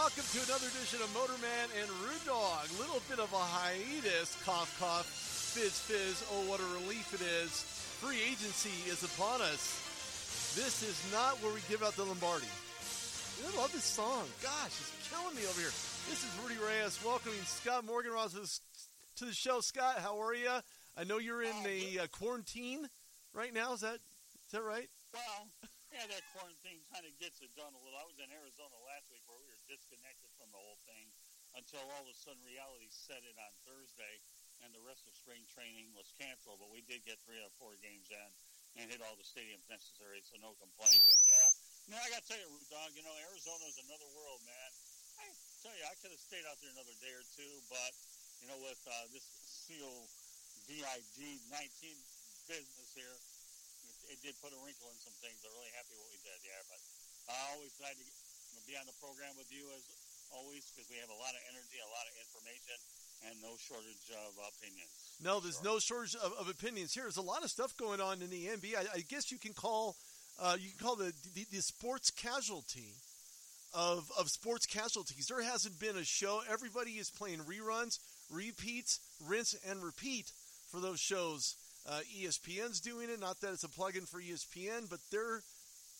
welcome to another edition of Motorman and Rude Dog. Little bit of a hiatus, cough, cough, fizz, fizz. Oh, what a relief it is. Free agency is upon us. This is not where we give out the Lombardi. I love this song. Gosh, it's killing me over here. This is Rudy Reyes welcoming Scott Morgan Ross to the show. Scott, how are you? I know you're in a uh, quarantine right now. Is that is that right? Well, yeah, that quarantine kind of gets it done a little. I was in Arizona last week where we were disconnected from the whole thing until all of a sudden reality set in on Thursday and the rest of spring training was canceled. But we did get three or four games in and hit all the stadiums necessary, so no complaint. But yeah, no, I got to tell you, Rude Dog, you know, Arizona is another world, man. I tell you, I could have stayed out there another day or two, but, you know, with uh, this COVID-19 business here, it, did put a wrinkle in some things. I'm really happy what we did, yeah. But I always glad to be on the program with you as always because we have a lot of energy, a lot of information, and no shortage of opinions. No, there's sure. no shortage of, of, opinions here. There's a lot of stuff going on in the NBA. I, I guess you can call uh, you can call the, the, the sports casualty of of sports casualties. There hasn't been a show. Everybody is playing reruns, repeats, rinse and repeat for those shows. Uh, ESPN's doing it. Not that it's a plug-in for ESPN, but they're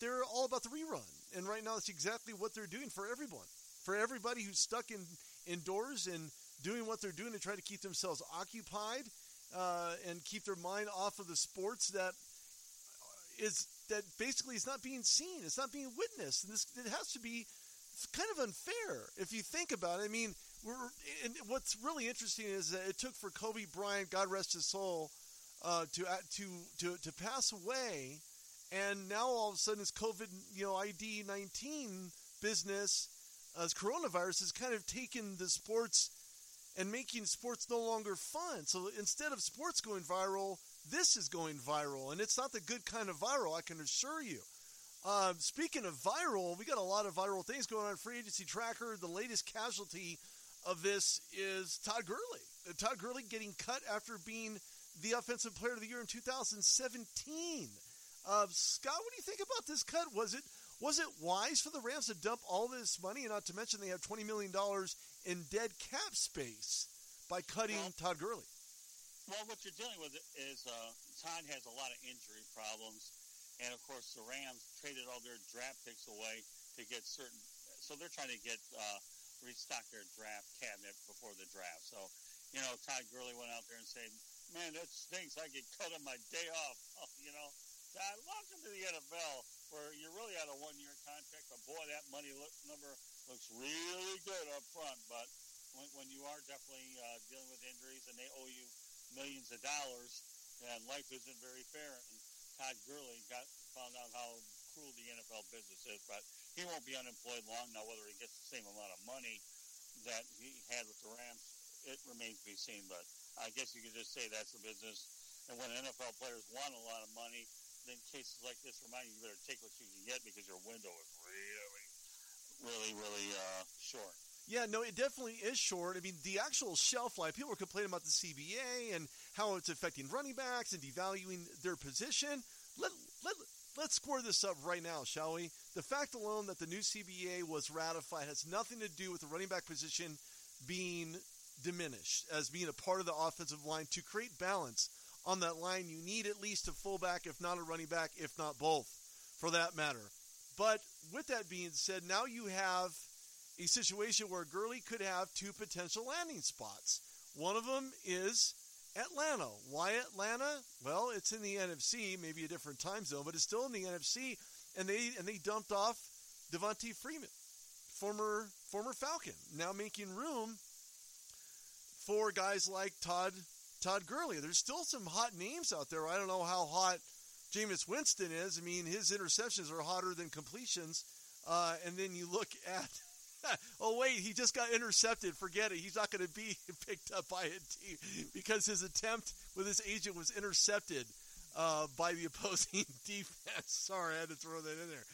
they're all about the rerun. And right now, that's exactly what they're doing for everyone. For everybody who's stuck in indoors and doing what they're doing to try to keep themselves occupied uh, and keep their mind off of the sports that is that basically is not being seen. It's not being witnessed. And this it has to be kind of unfair if you think about it. I mean, we're and what's really interesting is that it took for Kobe Bryant, God rest his soul, uh, to uh, to to to pass away, and now all of a sudden this COVID, you know, ID nineteen business, as coronavirus has kind of taken the sports and making sports no longer fun. So instead of sports going viral, this is going viral, and it's not the good kind of viral, I can assure you. Uh, speaking of viral, we got a lot of viral things going on. Free agency tracker. The latest casualty of this is Todd Gurley. Uh, Todd Gurley getting cut after being the offensive player of the year in 2017. Uh, Scott, what do you think about this cut? Was it was it wise for the Rams to dump all this money, and not to mention they have 20 million dollars in dead cap space by cutting well, Todd Gurley? Well, what you're dealing with is uh, Todd has a lot of injury problems, and of course the Rams traded all their draft picks away to get certain. So they're trying to get uh, restock their draft cabinet before the draft. So, you know, Todd Gurley went out there and said, "Man, that stinks. I get cut on my day off." Oh, you know, Todd, welcome to the NFL, where you're really out a one-year contract, but boy, that money look, number looks really good up front. But when, when you are definitely uh, dealing with injuries and they owe you millions of dollars, and life isn't very fair. And Todd Gurley got found out how cruel the NFL business is, but he won't be unemployed long now. Whether he gets the same amount of money that he had with the Rams, it remains to be seen. But I guess you could just say that's the business. And when NFL players want a lot of money, then cases like this remind you you better take what you can get because your window is really, really, really uh, short. Yeah, no, it definitely is short. I mean, the actual shelf life, people are complaining about the CBA and how it's affecting running backs and devaluing their position. Let, let, let's square this up right now, shall we? The fact alone that the new CBA was ratified has nothing to do with the running back position being diminished as being a part of the offensive line. To create balance on that line, you need at least a fullback, if not a running back, if not both, for that matter. But with that being said, now you have a situation where Gurley could have two potential landing spots. One of them is Atlanta. Why Atlanta? Well, it's in the NFC, maybe a different time zone, but it's still in the NFC, and they and they dumped off Devonta Freeman, former former Falcon, now making room for guys like Todd Todd Gurley. There's still some hot names out there. I don't know how hot Jameis Winston is. I mean, his interceptions are hotter than completions. Uh, and then you look at oh wait, he just got intercepted. Forget it. He's not going to be picked up by a team because his attempt with his agent was intercepted uh, by the opposing defense. Sorry, I had to throw that in there.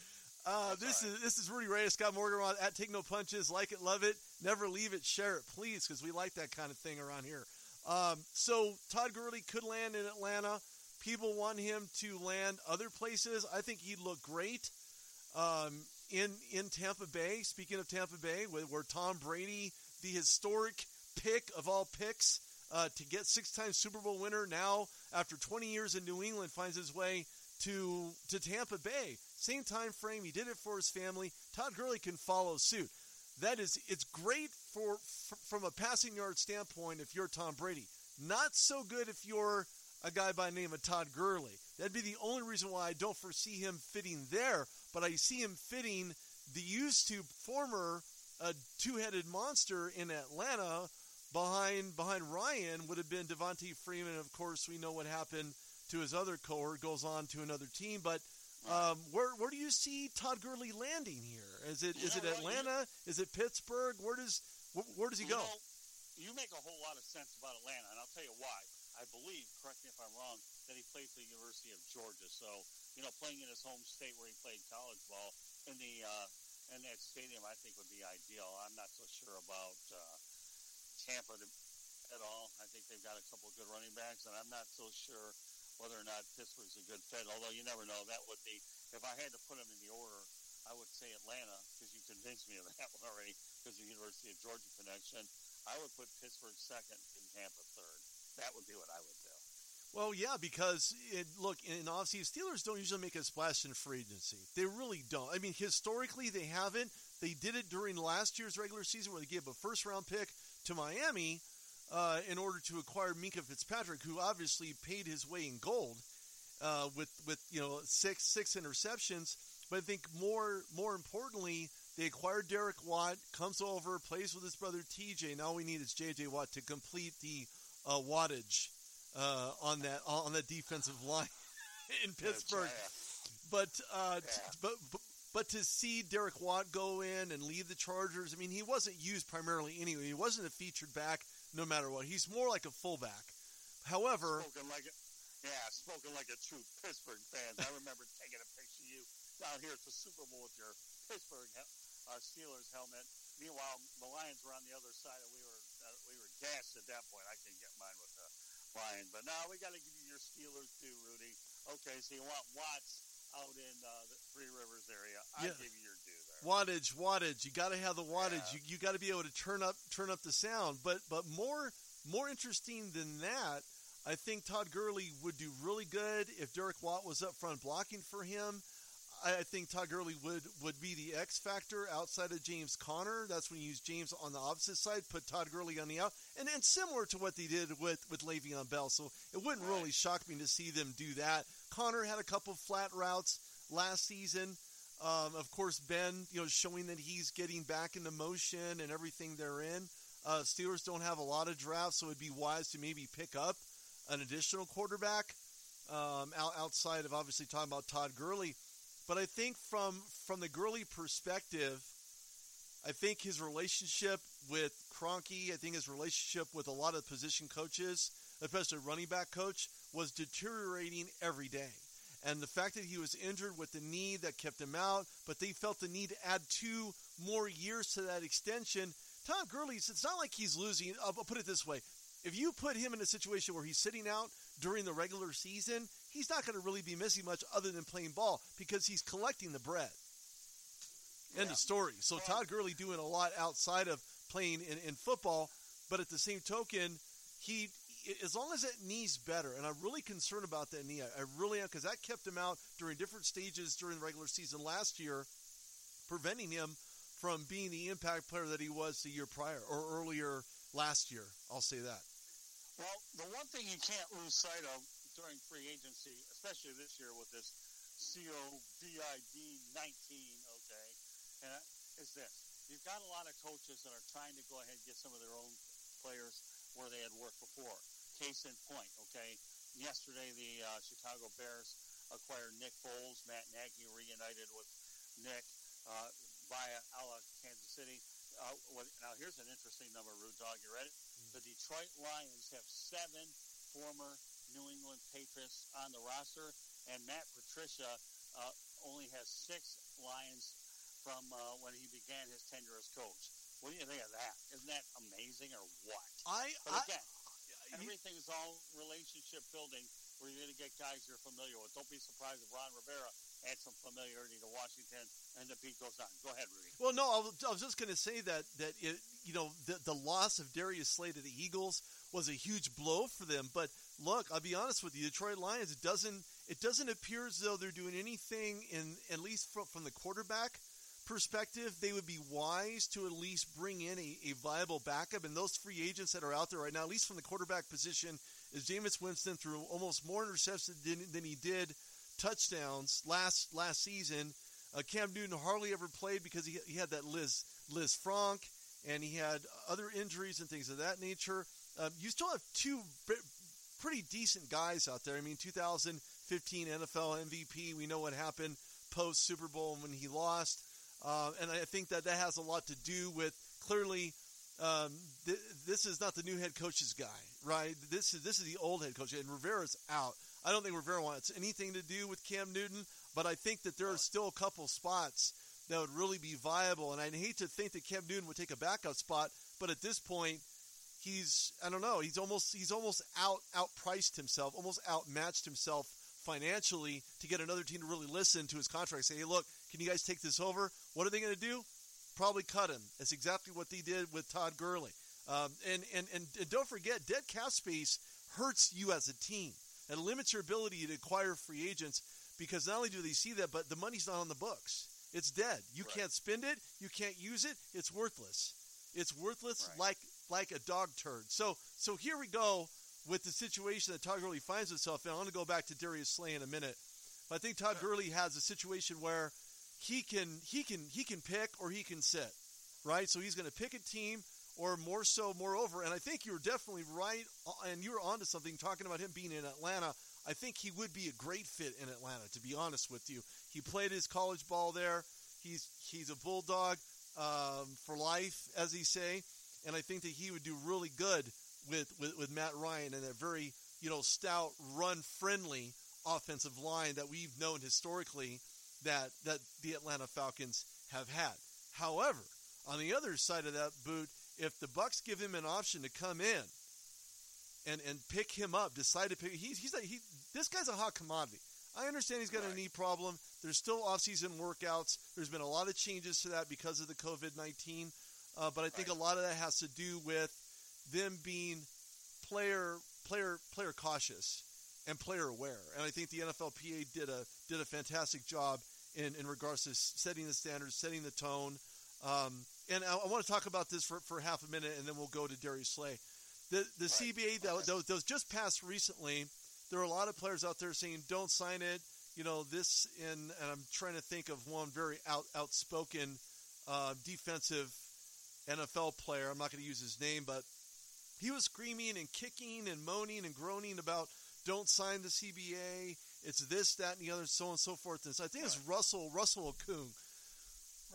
Uh, this right. is this is Rudy Reyes, Scott Morgan at Take No Punches. Like it, love it, never leave it, share it, please, because we like that kind of thing around here. Um, so Todd Gurley could land in Atlanta. People want him to land other places. I think he'd look great. Um, in in Tampa Bay. Speaking of Tampa Bay, where, where Tom Brady, the historic pick of all picks uh, to get six-time Super Bowl winner, now after 20 years in New England, finds his way to to Tampa Bay. Same time frame. He did it for his family. Todd Gurley can follow suit. That is, it's great for, for from a passing yard standpoint if you're Tom Brady. Not so good if you're a guy by the name of Todd Gurley. That'd be the only reason why I don't foresee him fitting there, but I see him fitting the used to former uh, two-headed monster in Atlanta behind behind Ryan would have been Devonta Freeman. Of course, we know what happened to his other cohort, goes on to another team. But um, where where do you see Todd Gurley landing here? Is it is it Atlanta? Is it Pittsburgh? Where does where, where does he go? You, know, you make a whole lot of sense about Atlanta, and I'll tell you why. I believe, correct me if I'm wrong, that he played for the University of Georgia. So, you know, playing in his home state where he played college ball in the uh, in that stadium, I think would be ideal. I'm not so sure about uh, Tampa to, at all. I think they've got a couple of good running backs, and I'm not so sure whether or not Pittsburgh's a good fit. Although you never know. That would be if I had to put them in the order. I would say Atlanta because you convinced me of that one already because the University of Georgia connection. I would put Pittsburgh second and Tampa third that would be what I would do. Well, yeah, because it, look, in offseason, Steelers don't usually make a splash in free agency. They really don't. I mean, historically, they haven't. They did it during last year's regular season where they gave a first round pick to Miami uh, in order to acquire Minkah Fitzpatrick, who obviously paid his way in gold uh, with with you know six six interceptions. But I think more more importantly, they acquired Derek Watt, comes over, plays with his brother TJ. Now we need is JJ Watt to complete the uh, wattage uh, on that on that defensive line in Pittsburgh. But, uh, yeah. t- but but but to see Derek Watt go in and lead the Chargers, I mean, he wasn't used primarily anyway. He wasn't a featured back, no matter what. He's more like a fullback. However, spoken like a, yeah, spoken like a true Pittsburgh fan. I remember taking a picture of you down here at the Super Bowl with your Pittsburgh uh, Steelers helmet. Meanwhile, the Lions were on the other side, and we were uh, we were gassed at that point. I can get mine with the Lion, but now we got to give you your Steelers too, Rudy. Okay, so you want Watts out in uh, the Three Rivers area? I yeah. give you your. Wattage, wattage. You got to have the wattage. Yeah. You, you got to be able to turn up turn up the sound. But but more more interesting than that. I think Todd Gurley would do really good if Derek Watt was up front blocking for him. I think Todd Gurley would, would be the X factor outside of James Conner. That's when you use James on the opposite side, put Todd Gurley on the out, and and similar to what they did with with Le'Veon Bell. So it wouldn't right. really shock me to see them do that. Conner had a couple flat routes last season. Um, of course, Ben, you know, showing that he's getting back into motion and everything they're in. Uh, Steelers don't have a lot of drafts, so it'd be wise to maybe pick up an additional quarterback um, out, outside of obviously talking about Todd Gurley. But I think from from the Gurley perspective, I think his relationship with Kroenke, I think his relationship with a lot of position coaches, especially running back coach, was deteriorating every day. And the fact that he was injured with the knee that kept him out, but they felt the need to add two more years to that extension. Tom Gurley, it's not like he's losing. I'll put it this way: if you put him in a situation where he's sitting out during the regular season, he's not going to really be missing much other than playing ball because he's collecting the bread. Yeah. End of story. So Todd Gurley doing a lot outside of playing in, in football, but at the same token, he as long as that knee's better, and I'm really concerned about that knee. I, I really am because that kept him out during different stages during the regular season last year, preventing him from being the impact player that he was the year prior or earlier last year. I'll say that. Well, the one thing you can't lose sight of during free agency, especially this year with this COVID 19, okay, and uh, is this. You've got a lot of coaches that are trying to go ahead and get some of their own players where they had worked before. Case in point, okay, yesterday the uh, Chicago Bears acquired Nick Foles. Matt Nagy reunited with Nick uh, via a la Kansas City. Uh, now, here's an interesting number, Rude Dog. You ready? The Detroit Lions have seven former New England Patriots on the roster, and Matt Patricia uh, only has six Lions from uh, when he began his tenure as coach. What do you think of that? Isn't that amazing or what? I, but again, I, everything is all relationship building where you're going to get guys you're familiar with. Don't be surprised if Ron Rivera adds some familiarity to Washington, and the beat goes on. Go ahead, Rudy. Well, no, I was, I was just going to say that that it, you know the the loss of Darius Slay to the Eagles was a huge blow for them. But look, I'll be honest with you, Detroit Lions it doesn't it doesn't appear as though they're doing anything in at least from, from the quarterback perspective. They would be wise to at least bring in a, a viable backup. And those free agents that are out there right now, at least from the quarterback position, is Jameis Winston threw almost more interceptions than, than he did touchdowns last last season. Uh, Cam Newton hardly ever played because he, he had that Liz Lisfranc and he had other injuries and things of that nature. Um, you still have two pretty decent guys out there. I mean, 2015 NFL MVP. We know what happened post Super Bowl when he lost, uh, and I think that that has a lot to do with clearly. Um, th- this is not the new head coach's guy, right? This is this is the old head coach, and Rivera's out. I don't think Rivera wants anything to do with Cam Newton, but I think that there are still a couple spots that would really be viable. And I'd hate to think that Cam Newton would take a backup spot, but at this point, he's I don't know, he's almost he's almost out outpriced himself, almost outmatched himself financially to get another team to really listen to his contract. Say, hey, look, can you guys take this over? What are they going to do? Probably cut him. That's exactly what they did with Todd Gurley. Um, and, and, and, don't forget, dead cap space hurts you as a team. It limits your ability to acquire free agents because not only do they see that, but the money's not on the books. It's dead. You right. can't spend it. You can't use it. It's worthless. It's worthless right. like like a dog turd. So so here we go with the situation that Todd Gurley finds himself in. I want to go back to Darius Slay in a minute. But I think Todd Gurley has a situation where he can he can he can pick or he can sit, right? So he's going to pick a team or more so, moreover, and I think you're definitely right, uh, and you were onto something talking about him being in Atlanta. I think he would be a great fit in Atlanta, to be honest with you. He played his college ball there. He's he's a bulldog um, for life, as he say, and I think that he would do really good with, with, with Matt Ryan and that very you know stout, run friendly offensive line that we've known historically that that the Atlanta Falcons have had. However, on the other side of that boot, if the Bucks give him an option to come in and and pick him up, decide to pick, he's he's he this guy's a hot commodity. I understand he's got right. a knee problem. There's still off-season workouts. There's been a lot of changes to that because of the COVID-19, uh, but I think right. a lot of that has to do with them being player player player cautious and player aware. And I think the NFLPA did a did a fantastic job in, in regards to setting the standards, setting the tone. Um, and I, I, want to talk about this for, for half a minute, and then we'll go to Darius Slay. The the right. CBA that, that, that was just passed recently. There are a lot of players out there saying, "Don't sign it." You know this, in, and I'm trying to think of one very out, outspoken uh, defensive NFL player. I'm not going to use his name, but he was screaming and kicking and moaning and groaning about don't sign the CBA. It's this, that, and the other, so on and so forth. And so I think right. it's Russell Russell Okung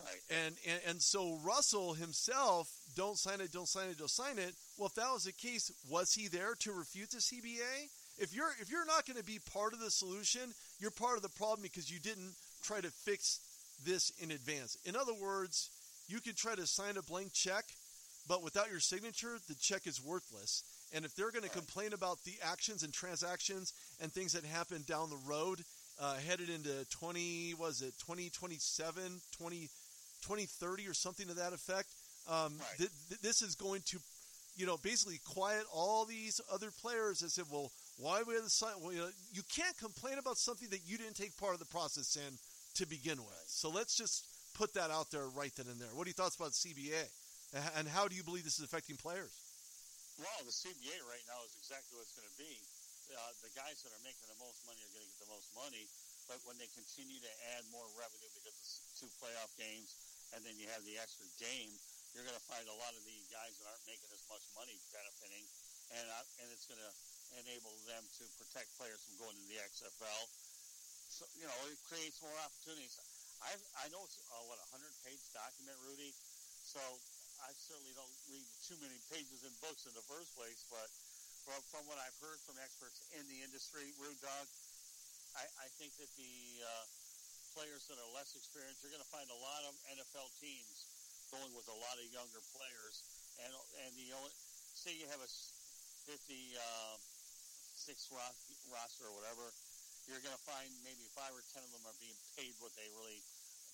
Right. And, and and so Russell himself, don't sign it, don't sign it, don't sign it. Well, if that was the case, was he there to refute the CBA? If you're if you're not going to be part of the solution, you're part of the problem because you didn't try to fix this in advance. In other words, you can try to sign a blank check, but without your signature, the check is worthless. And if they're going to complain about the actions and transactions and things that happen down the road, uh, headed into 20, was it 2027, 20, 2030 or something to that effect. Um, right. th- th- this is going to, you know, basically quiet all these other players that said, well, why we have the sign? Well, you, know, you can't complain about something that you didn't take part of the process in to begin with. So let's just put that out there right then and there. What are your thoughts about CBA? And how do you believe this is affecting players? Well, the CBA right now is exactly what it's going to be. Uh, the guys that are making the most money are going to get the most money, but when they continue to add more revenue because of two playoff games and then you have the extra game, you're going to find a lot of the guys that aren't making as much money benefiting, and uh, and it's going to enable them to protect players from going to the XFL. So you know, it creates more opportunities. I I know it's uh, what a hundred page document, Rudy. So I certainly don't read too many pages in books in the first place, but from, from what I've heard from experts in the industry, Rude Dog, I, I think that the uh, players that are less experienced, you're going to find a lot of NFL teams going with a lot of younger players. And and the only say you have a 50 uh, six roster or whatever, you're going to find maybe five or ten of them are being paid what they really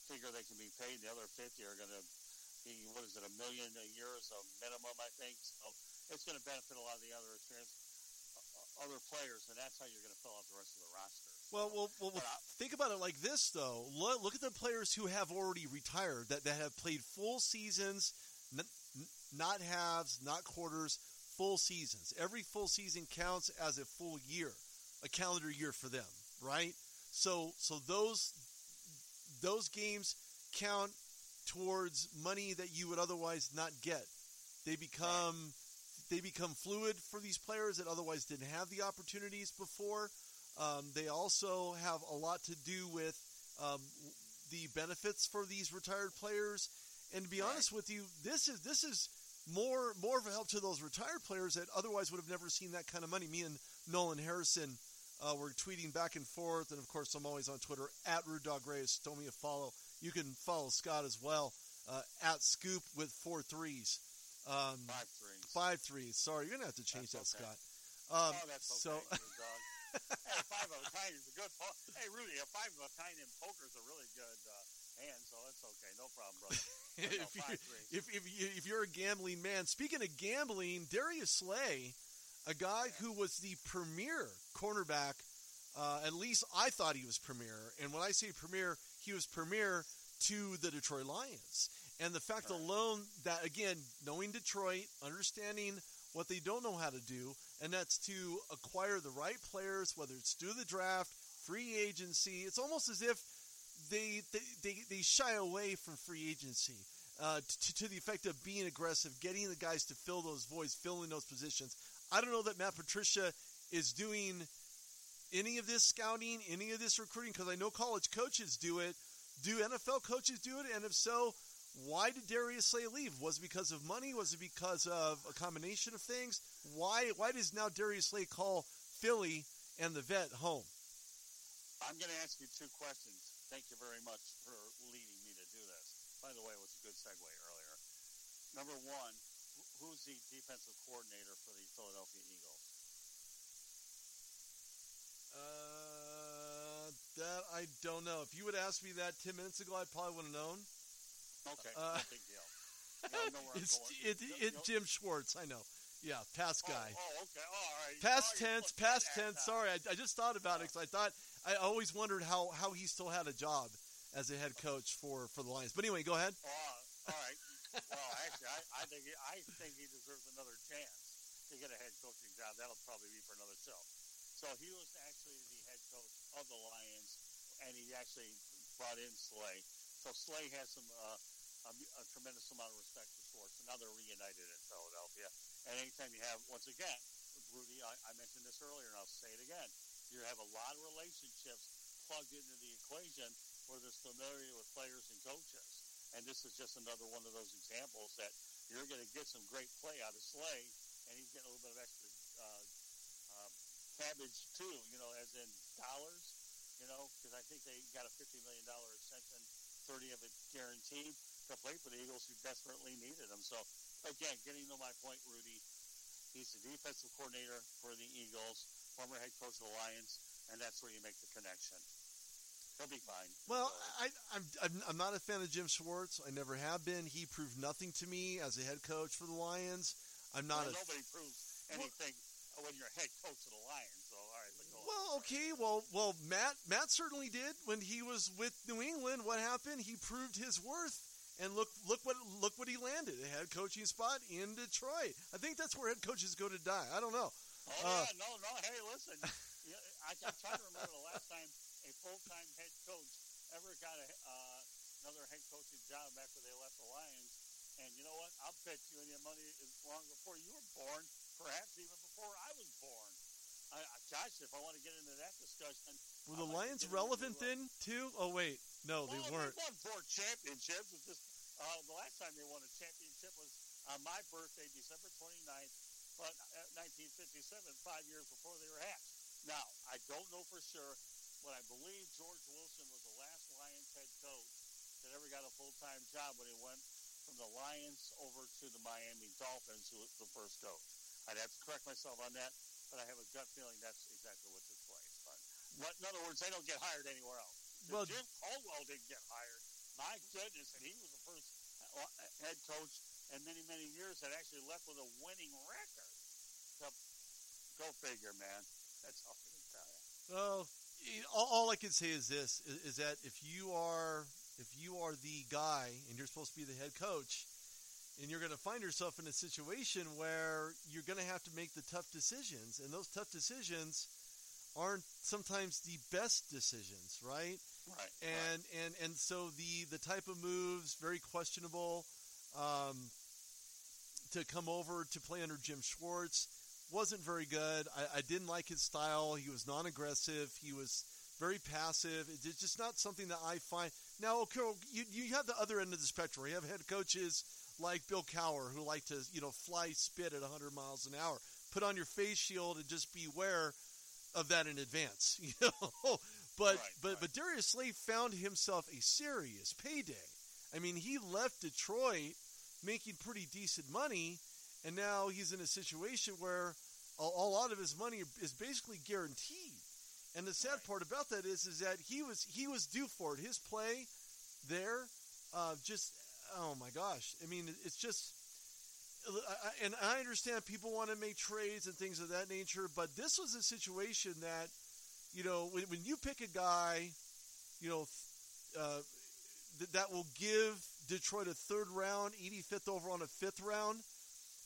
figure they can be paid. The other 50 are going to what is it, a million a year is a minimum, I think. So it's going to benefit a lot of the other experience, uh, other players, and that's how you're going to fill out the rest of the roster. Well, well, well, well think about it like this, though. Look, look, at the players who have already retired that, that have played full seasons, n- not halves, not quarters, full seasons. Every full season counts as a full year, a calendar year for them right? So so those those games count towards money that you would otherwise not get. They become they become fluid for these players that otherwise didn't have the opportunities before. Um, they also have a lot to do with um, the benefits for these retired players. And to be right. honest with you, this is this is more more of a help to those retired players that otherwise would have never seen that kind of money. Me and Nolan Harrison uh, we're tweeting back and forth, and of course, I'm always on Twitter at Rude Dog Race. Throw me a follow. You can follow Scott as well uh, at Scoop with four threes. Um, five threes. Five threes. Sorry, you're gonna have to change that's that, okay. Scott. Um, oh, that's okay. So, hey, five of a kind is a good. Po- hey, Rudy, a five of a kind in poker is a really good uh, hand, so that's okay. No problem, brother. if, no, you, if, if, you, if you're a gambling man, speaking of gambling, Darius Slay a guy who was the premier cornerback. Uh, at least I thought he was premier. And when I say premier, he was premier to the Detroit Lions. And the fact right. alone that, again, knowing Detroit, understanding what they don't know how to do, and that's to acquire the right players, whether it's through the draft, free agency. It's almost as if they they, they, they shy away from free agency. Uh, to, to the effect of being aggressive, getting the guys to fill those voids, filling those positions. I don't know that Matt Patricia is doing any of this scouting, any of this recruiting, because I know college coaches do it. Do NFL coaches do it? And if so, why did Darius Slay leave? Was it because of money? Was it because of a combination of things? Why why does now Darius Slay call Philly and the vet home? I'm going to ask you two questions. Thank you very much for leading me to do this. By the way, it was a good segue earlier. Number one, who's the defensive coordinator for the Philadelphia Eagles? Uh, that I don't know. If you would ask me that ten minutes ago, I probably would have known. Okay, uh, no big deal. it's it, it, it, Jim Schwartz. I know. Yeah, past oh, guy. Oh, oh okay. Oh, all right. Past oh, tense. Past tense. Sorry, I, I, just thought about it because I thought I always wondered how how he still had a job as a head coach for for the Lions. But anyway, go ahead. Oh, all right well, actually, I, I think he, I think he deserves another chance to get a head coaching job. That'll probably be for another show. So he was actually the head coach of the Lions, and he actually brought in Slay. So Slay has some uh, a, a tremendous amount of respect for Schwartz, now they're reunited in Philadelphia. And anytime you have, once again, Rudy, I, I mentioned this earlier, and I'll say it again. You have a lot of relationships plugged into the equation where there's familiarity with players and coaches. And this is just another one of those examples that you're going to get some great play out of Slay, and he's getting a little bit of extra cabbage too, you know, as in dollars, you know, because I think they got a $50 million extension, 30 of it guaranteed to play for the Eagles who desperately needed him. So, again, getting to my point, Rudy, he's the defensive coordinator for the Eagles, former head coach of the Lions, and that's where you make the connection. He'll be fine. Well, I, I'm, I'm I'm not a fan of Jim Schwartz. I never have been. He proved nothing to me as a head coach for the Lions. I'm not. Well, a, nobody proves anything well, when you're head coach of the Lions. So all right, go Well, okay. Well, well, Matt Matt certainly did when he was with New England. What happened? He proved his worth. And look, look what look what he landed—a head coaching spot in Detroit. I think that's where head coaches go to die. I don't know. Oh uh, yeah, no, no. Hey, listen, I, I'm trying to remember the last time a full-time head coach ever got a, uh, another head coaching job after they left the Lions. And you know what? I'll bet you any money is long before you were born, perhaps even before I was born. I, gosh, if I want to get into that discussion, were the Lions relevant then too? Oh wait, no, well, they weren't. They won four championships. It's just uh, the last time they won a championship was on my birthday, December 29th, but uh, 1957, five years before they were hatched. Now, I don't know for sure but I believe George Wilson was the last Lions head coach that ever got a full time job when he went from the Lions over to the Miami Dolphins, who was the first coach. I'd have to correct myself on that, but I have a gut feeling that's exactly what took place. But But in other words, they don't get hired anywhere else. Well, Jim Caldwell didn't get hired. My goodness, and he was the first uh, head coach in many, many years that actually left with a winning record. So, go figure, man. That's all I can tell you. Well, all, all I can say is this: is, is that if you are if you are the guy and you're supposed to be the head coach, and you're going to find yourself in a situation where you're going to have to make the tough decisions, and those tough decisions aren't sometimes the best decisions, right? Right. And right. and and so the the type of moves very questionable. Um, to come over to play under Jim Schwartz wasn't very good. I, I didn't like his style. He was non-aggressive. He was very passive. It's just not something that I find. Now, okay, you, you have the other end of the spectrum. You have head coaches like Bill Cowher who like to, you know, fly spit at 100 miles an hour. Put on your face shield and just beware of that in advance, you know. but right, but right. but Darius Slay found himself a serious payday. I mean, he left Detroit making pretty decent money, and now he's in a situation where a, a lot of his money is basically guaranteed. And the sad right. part about that is, is that he was he was due for it. His play there, uh, just oh my gosh! I mean, it's just. And I understand people want to make trades and things of that nature, but this was a situation that, you know, when, when you pick a guy, you know, uh, th- that will give Detroit a third round, 85th over on a fifth round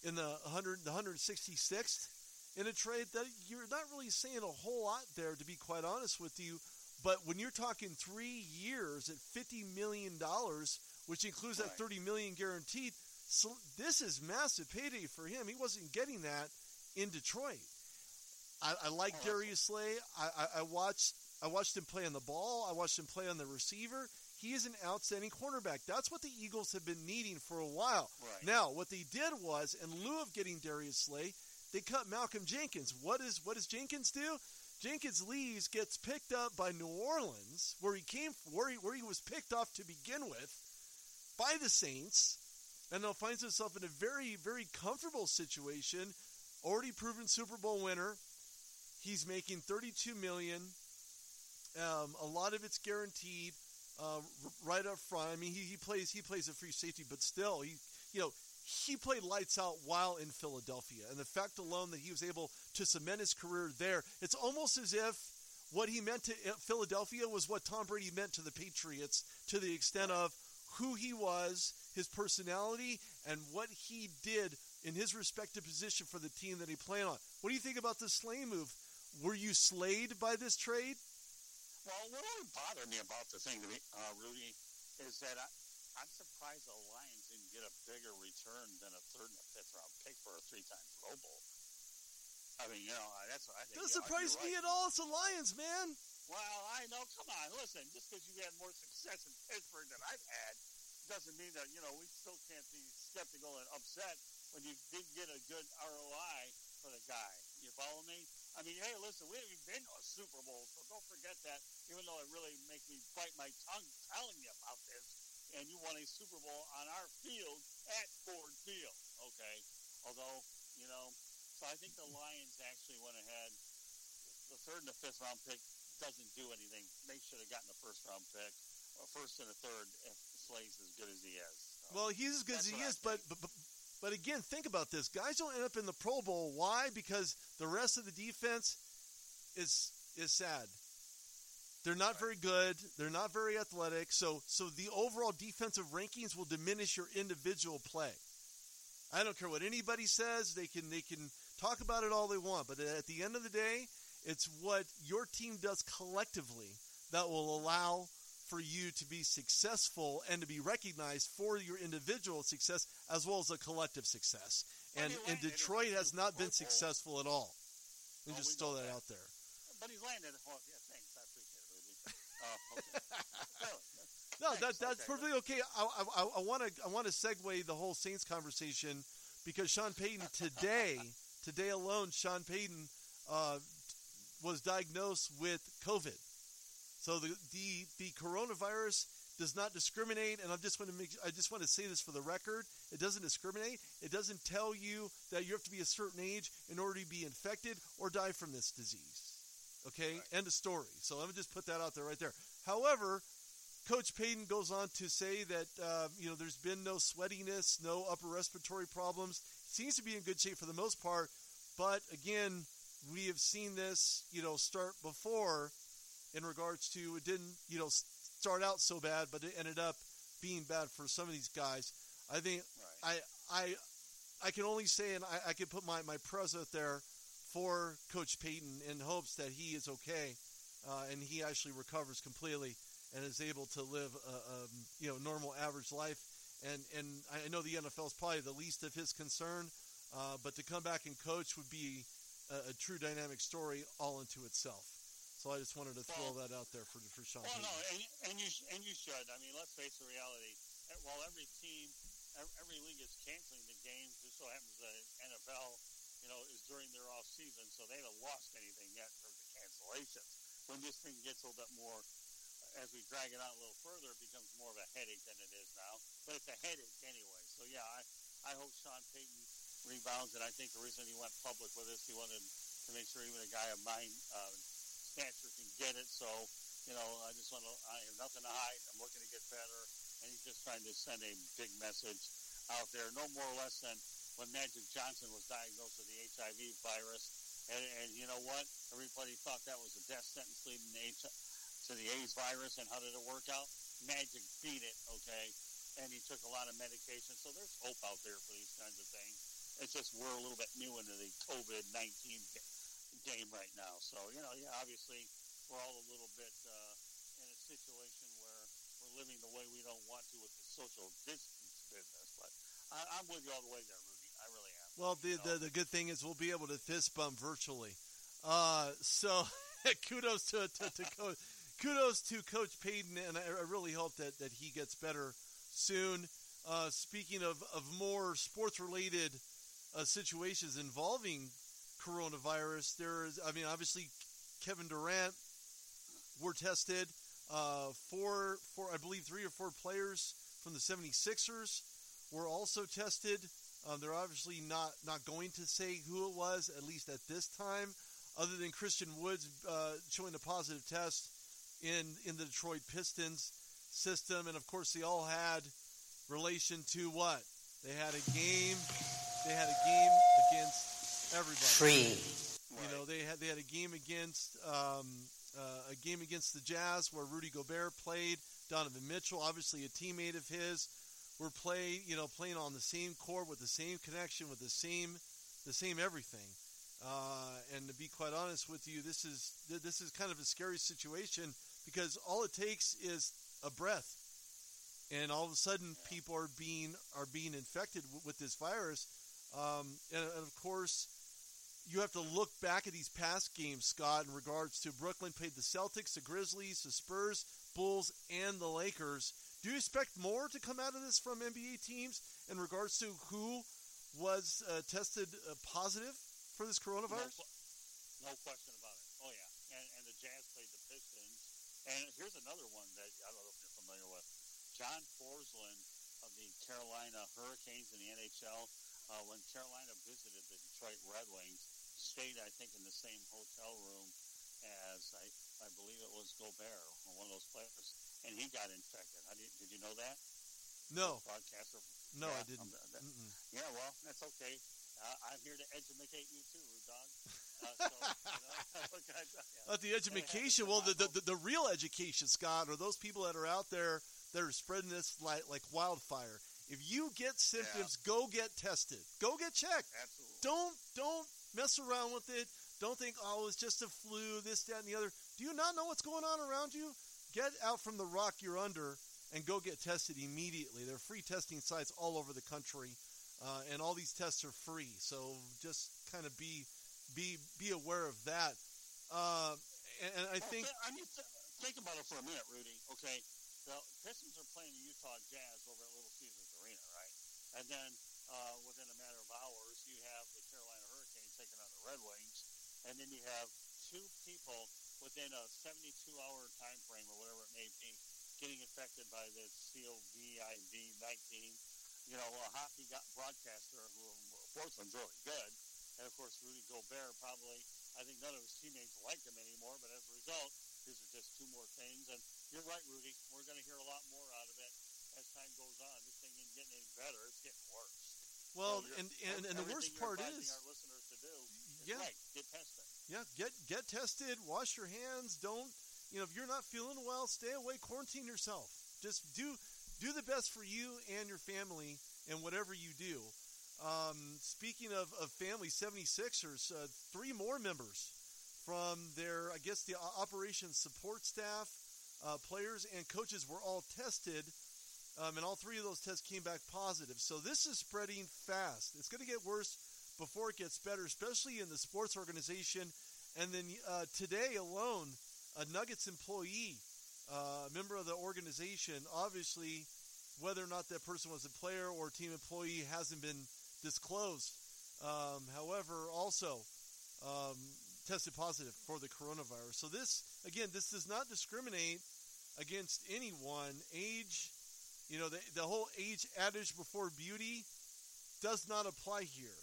in the 100, the 166th in a trade, that you're not really saying a whole lot there, to be quite honest with you. But when you're talking three years at 50 million dollars, which includes right. that 30 million guaranteed, so this is massive payday for him. He wasn't getting that in Detroit. I, I like oh, Darius Slay. I, I, I watched I watched him play on the ball. I watched him play on the receiver. He is an outstanding cornerback. That's what the Eagles have been needing for a while. Right. Now, what they did was, in lieu of getting Darius Slay, they cut Malcolm Jenkins. What is what does Jenkins do? Jenkins leaves, gets picked up by New Orleans, where he came, where he, where he was picked off to begin with, by the Saints, and now finds himself in a very, very comfortable situation. Already proven Super Bowl winner. He's making 32 million. Um, a lot of it's guaranteed uh, right up front. I mean, he, he plays he plays a free safety, but still, he you know he played lights out while in Philadelphia, and the fact alone that he was able to cement his career there, it's almost as if what he meant to Philadelphia was what Tom Brady meant to the Patriots, to the extent of who he was, his personality, and what he did in his respective position for the team that he played on. What do you think about the Slay move? Were you slayed by this trade? Well, what always bothered me about the thing, uh, Rudy, is that I, I'm surprised the Lions didn't get a bigger return than a third and a fifth round pick for a three time Pro Bowl. I mean, you know, that's what I think. Doesn't surprise me right. at all. It's the Lions, man. Well, I know. Come on, listen. Just because you had more success in Pittsburgh than I've had doesn't mean that you know we still can't be skeptical and upset when you did get a good ROI for the guy. You follow me? I mean, hey, listen, we haven't been to a Super Bowl, so don't forget that. Even though it really makes me bite my tongue telling you about this, and you won a Super Bowl on our field at Ford Field, okay? Although, you know, so I think the Lions actually went ahead. The third and the fifth round pick doesn't do anything. Make sure They should have gotten the first round pick, or first and a third, if Slay's as good as he is. So Well, he's as good as he is, but, but but but again, think about this. Guys don't end up in the Pro Bowl. Why? Because the rest of the defense is is sad. They're not very good. They're not very athletic. So so the overall defensive rankings will diminish your individual play. I don't care what anybody says. They can they can talk about it all they want, but at the end of the day, it's what your team does collectively that will allow for you to be successful and to be recognized for your individual success as well as a collective success. And and Detroit has not been successful at all. Oh, just we throw that out there. But he's landed. Well, yeah, thanks. I appreciate it. Uh, okay. No, Thanks, that, that's okay. perfectly okay. I want to I want to segue the whole Saints conversation because Sean Payton today today alone Sean Payton uh, was diagnosed with COVID. So the, the the coronavirus does not discriminate, and I just want to make I just want to say this for the record. It doesn't discriminate. It doesn't tell you that you have to be a certain age in order to be infected or die from this disease. Okay, Right. end of story. So let me just put that out there right there. However, Coach Payton goes on to say that uh, you know there's been no sweatiness, no upper respiratory problems. Seems to be in good shape for the most part, but again, we have seen this you know start before in regards to it didn't you know start out so bad, but it ended up being bad for some of these guys. I think Right. I I I can only say, and I, I can put my my prayers out there for Coach Payton in hopes that he is okay uh, and he actually recovers completely and is able to live a, a you know normal average life. And and I know the NFL is probably the least of his concern, uh, but to come back and coach would be a, a true dynamic story all into itself. So I just wanted to throw Well- that out there for for Sean. Well, no, and, and you and you should. I mean, let's face the reality. While every team, every league is canceling the games, just so happens the NFL, you know, is during their off season, so they haven't lost anything yet in terms of cancellations. When this thing gets a little bit more, as we drag it out a little further, it becomes more of a headache than it is now. But it's a headache anyway. So yeah, I I hope Sean Payton rebounds, and I think the reason he went public with this, he wanted to make sure even a guy of mine uh, stature can get it. So you know, I just want to, I have nothing to hide. I'm looking to get better. And he's just trying to send a big message out there, no more or less than when Magic Johnson was diagnosed with the HIV virus. And, and you know what? Everybody thought that was a death sentence leading to, to the AIDS virus. And how did it work out? Magic beat it, okay? And he took a lot of medication. So there's hope out there for these kinds of things. It's just we're a little bit new into the COVID 19 game right now. So, you know, yeah, obviously we're all a little bit uh, in a situation where we're living the way we don't want to with the social distance business. But I, I'm with you all the way there, Rudy. I really am. Well, the, You know? the the good thing is we'll be able to fist bump virtually. Uh, so kudos to to, to coach, kudos to Coach Payton, and I, I really hope that, that he gets better soon. Uh, speaking of, of more sports related uh, situations involving coronavirus, there is I mean obviously Kevin Durant were tested. Uh, four, four, I believe three or four players from the 76ers were also tested. Um, they're obviously not, not going to say who it was, at least at this time, other than Christian Woods uh, showing a positive test in, in the Detroit Pistons system. And of course, they all had relation to what? They had a game. They had a game against everybody. Free. You know, they had they had a game against um, uh, a game against the Jazz where Rudy Gobert played. Donovan Mitchell, obviously a teammate of his, were playing you know playing on the same court with the same connection with the same the same everything. Uh, and to be quite honest with you, this is th- this is kind of a scary situation because all it takes is a breath, and all of a sudden people are being are being infected w- with this virus. Um, and, and of course, you have to look back at these past games, Scott, in regards to Brooklyn played the Celtics, the Grizzlies, the Spurs, Bulls, and the Lakers. Do you expect more to come out of this from NBA teams in regards to who was uh, tested uh, positive for this coronavirus? que- no question about it. Oh yeah, and, and the Jazz played the Pistons. And here's another one that I don't know if you're familiar with. John Forslund of the Carolina Hurricanes in the NHL. Uh, when Carolina visited the Detroit Red Wings, stayed I think in the same hotel room as I, I believe it was Gobert, one of those players, and he got infected. How did, did you know that? No, Broadcaster. no, Yeah, I didn't. Yeah, well, that's okay. Uh, I'm here to educate you too, Rude Dog. Uh, so, you know, what can I tell ya? At the education, well, the, the, the, the real education, Scott, are those people that are out there that are spreading this like, like wildfire. If you get symptoms, go get tested. Go get checked. Absolutely. Don't don't mess around with it. Don't think, oh, it's just a flu, this, that, and the other. Do you not know what's going on around you? Get out from the rock you're under and go get tested immediately. There are free testing sites all over the country, uh, and all these tests are free. So just kind of be be be aware of that. Uh, and, and I think th- I mean, th- think about it for a minute, Rudy. Okay, the Pistons are playing the Utah Jazz over at and then uh, within a matter of hours, you have the Carolina Hurricanes taking on the Red Wings, and then you have two people within a 72-hour time frame or whatever it may be getting affected by this COVID-19. You know, a hockey broadcaster who of course, was really good, and of course Rudy Gobert probably. I think none of his teammates like him anymore, but as a result, these are just two more things. And you're right, Rudy. We're going to hear a lot more out of it as time goes on. This and, and and the worst part is, our listeners to do is Yeah. right. Get tested. yeah, get get tested, wash your hands. Don't you know if you're not feeling well, stay away, quarantine yourself. Just do do the best for you and your family and whatever you do. Um, speaking of, of family, 76ers, uh, three more members from their, I guess, the operations support staff, uh, players, and coaches were all tested, um, and all three of those tests came back positive. So this is spreading fast. It's going to get worse before it gets better, especially in the sports organization. And then uh, today alone, a Nuggets employee, uh, a member of the organization, obviously, whether or not that person was a player or team employee hasn't been disclosed. Um, however, also um, tested positive for the coronavirus. So this, again, this does not discriminate against anyone. Age, you know, the, the whole age adage before beauty does not apply here.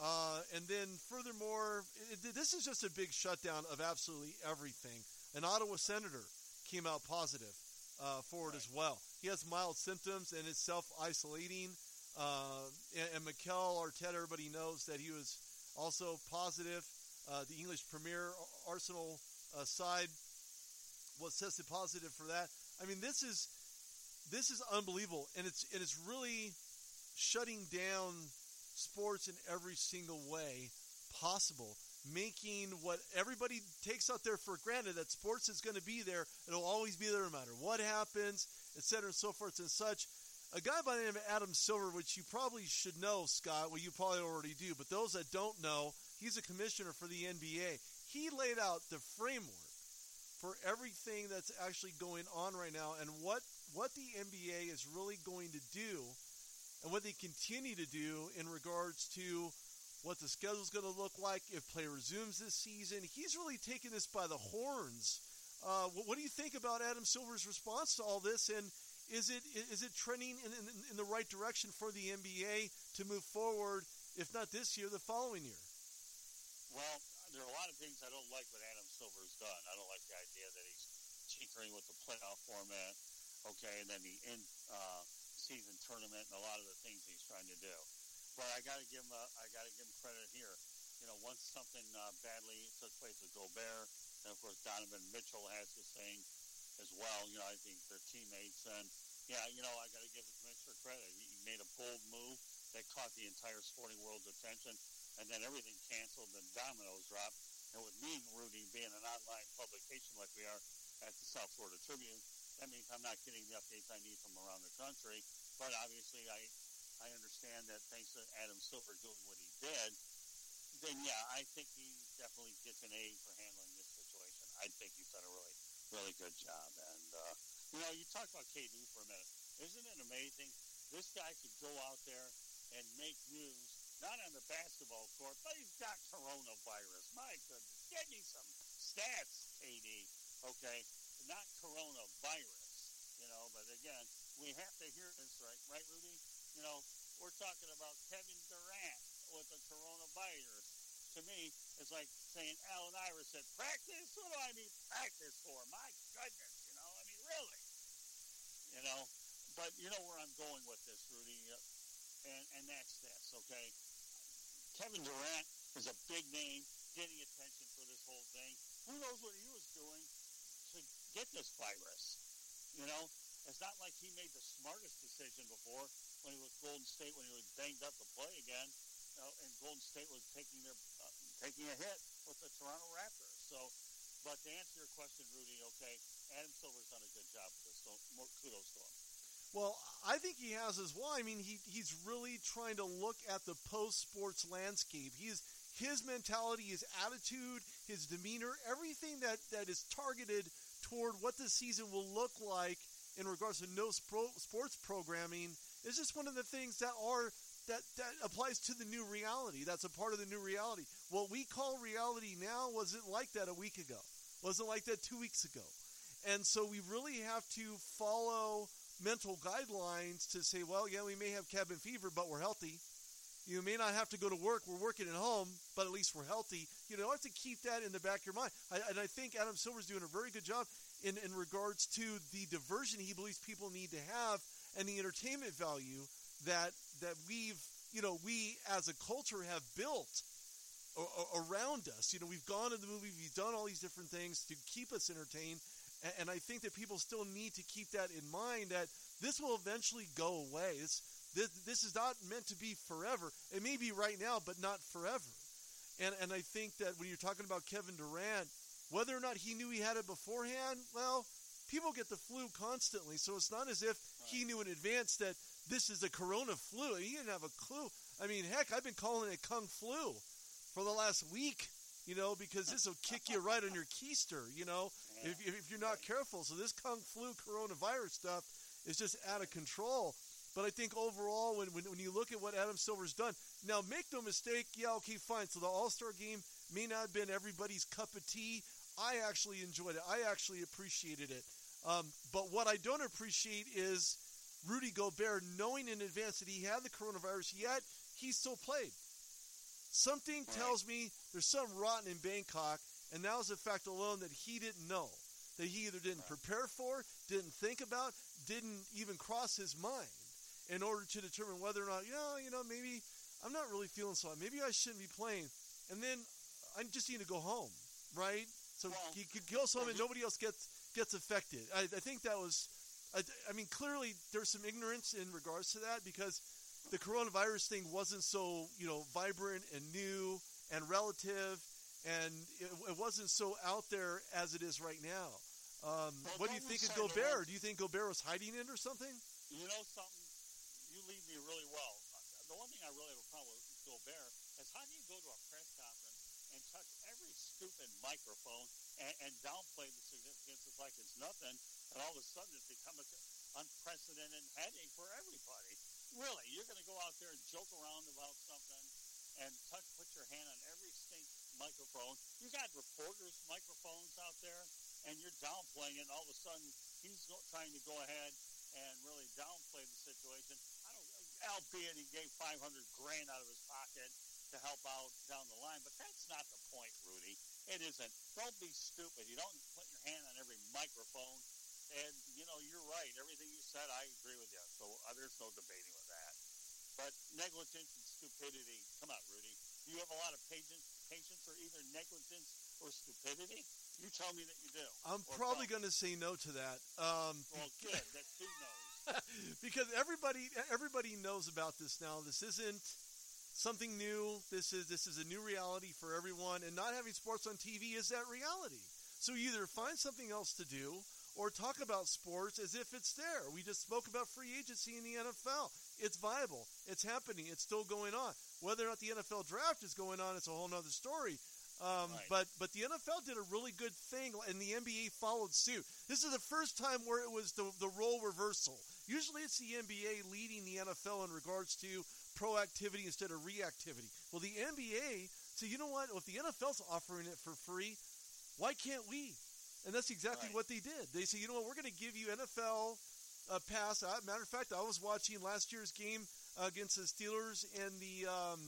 Uh, and then, furthermore, it, this is just a big shutdown of absolutely everything. An Ottawa senator came out positive uh, for it as well. He has mild symptoms and is self isolating. Uh, and, and Mikel Arteta, everybody knows that he was also positive. Uh, the English Premier Arsenal uh, side was tested positive for that. I mean, this is this is unbelievable, and it's and it's really shutting down sports in every single way possible, making what everybody takes out there for granted that sports is going to be there. It'll always be there no matter what happens, et cetera, and so forth and such. A guy by the name of Adam Silver, which you probably should know, Scott, well, you probably already do, but those that don't know, he's a commissioner for the NBA. He laid out the framework for everything that's actually going on right now and what, what the NBA is really going to do and what they continue to do in regards to what the schedule is going to look like if play resumes this season. He's really taking this by the horns. Uh, what, what, do you think about Adam Silver's response to all this? And is it is it trending in, in, in, the right direction for the NBA to move forward, if not this year, the following year? Well, there are a lot of things I don't like what Adam Silver's done. I don't like the idea that he's tinkering with the playoff format, okay, and then the in uh, season tournament and a lot of the things he's trying to do. But I got to give him, uh, I got to give him credit here. You know, once something uh, badly took place with Gobert, and of course Donovan Mitchell has his thing as well. You know, I think they're teammates, and yeah, you know, I got to give the commissioner credit. He made a bold move that caught the entire sporting world's attention, and then everything canceled, and dominoes dropped. And with me, Rudy, being an online publication like we are at the South Florida Tribune, that means I'm not getting the updates I need from around the country. But obviously, I I understand that thanks to Adam Silver doing what he did, then yeah, I think he definitely gets an A for handling this situation. I think he's done a really, really good job. And uh, you know, you talk about KD for a minute. Isn't it amazing? This guy could go out there and make news, not on the basketball court, but he's got coronavirus. My goodness, get me some stats, KD. Okay, not coronavirus. You know, but again, we have to hear this right, right, Rudy? You know, we're talking about Kevin Durant with the coronavirus. To me, it's like saying Allen Iverson said, practice? What do I need practice for? My goodness, you know, I mean, really. You know, but you know where I'm going with this, Rudy, uh, and, and that's this, okay? Kevin Durant is a big name, getting attention for this whole thing. Who knows what he was doing get this virus? You know, it's not like he made the smartest decision before when he was Golden State when he was banged up to play again, know, and Golden State was taking their uh, taking a hit with the Toronto Raptors. So, but to answer your question, Rudy, okay, Adam Silver's done a good job with this. So, more kudos to him. Well, I think he has as well. I mean, he he's really trying to look at the post sports landscape. He's his mentality, his attitude, his demeanor, everything that, that is targeted toward what the season will look like in regards to no sports programming is just one of the things that are that that applies to the new reality. That's a part of the new reality. What we call reality now wasn't like that a week ago. Wasn't like that 2 weeks ago. And so we really have to follow mental guidelines to say, well, yeah, we may have cabin fever, but we're healthy. You may not have to go to work. We're working at home, but at least we're healthy. You know, have to keep that in the back of your mind. I, and I think Adam Silver's doing a very good job in, in regards to the diversion he believes people need to have and the entertainment value that that we've you know we as a culture have built around us. You know, we've gone to the movie, we've done all these different things to keep us entertained, and, I think that people still need to keep that in mind that this will eventually go away. This, this, this is not meant to be forever. It may be right now, but not forever. And, and I think that when you're talking about Kevin Durant, whether or not he knew he had it beforehand, well, people get the flu constantly. So it's not as if he knew in advance that this is a corona flu. He didn't have a clue. I mean, heck, I've been calling it kung flu for the last week, you know, because this will kick you right on your keister, you know, if, if you're not careful. So this kung flu coronavirus stuff is just out of control. But I think overall, when, when, when you look at what Adam Silver's done, now make no mistake, yeah, okay, fine. So the All Star game may not have been everybody's cup of tea. I actually enjoyed it. I actually appreciated it. Um, but what I don't appreciate is Rudy Gobert knowing in advance that he had the coronavirus, yet he still played. Something tells me there's some rotten in Bangkok, and that was the fact alone that he didn't know. That he either didn't prepare for, didn't think about, didn't even cross his mind in order to determine whether or not, you know, you know, maybe I'm not really feeling so. Maybe I shouldn't be playing. And then I just need to go home, right? So well, he, he goes home and nobody else gets gets affected. I, I think that was, I, I mean, clearly there's some ignorance in regards to that because the coronavirus thing wasn't so you know vibrant and new and relative, and it, it wasn't so out there as it is right now. Um, well, what do you think of Gobert? Do you think Gobert was hiding it or something? You know something? Really well. Uh, the one thing I really have a problem with Gobert is how do you go to a press conference and touch every stupid microphone and, and downplay the significance it's like it's nothing, and all of a sudden it's become an unprecedented headache for everybody. Really, you're going to go out there and joke around about something and touch, put your hand on every stink microphone. You got reporters' microphones out there, and you're downplaying it. And all of a sudden, he's trying to go ahead and really downplay the situation. Albeit he gave 500 grand out of his pocket to help out down the line, but that's not the point, Rudy. It isn't. Don't be stupid. You don't put your hand on every microphone and, you know, you're right. Everything you said, I agree with you. So uh, there's no debating with that. But negligence and stupidity, come on, Rudy. Do you have a lot of patience, patience for either negligence or stupidity? You tell me that you do. I'm probably going to say no to that. Um, well, good. That's two no's. because everybody everybody knows about this now. This isn't something new. This is this is a new reality for everyone, and not having sports on TV is that reality. So either find something else to do, or talk about sports as if it's there. We just spoke about free agency in the NFL. It's viable. It's happening. It's still going on. Whether or not the NFL draft is going on, it's a whole other story. Um, right. But but the NFL did a really good thing, and the NBA followed suit. This is the first time where it was the, the role reversal. Usually, it's the NBA leading the NFL in regards to proactivity instead of reactivity. Well, the NBA said, you know what? Well, if the NFL's offering it for free, why can't we? And that's exactly right. what they did. They said, you know what, we're going to give you NFL uh, pass. Uh, matter of fact, I was watching last year's game uh, against the Steelers and the um,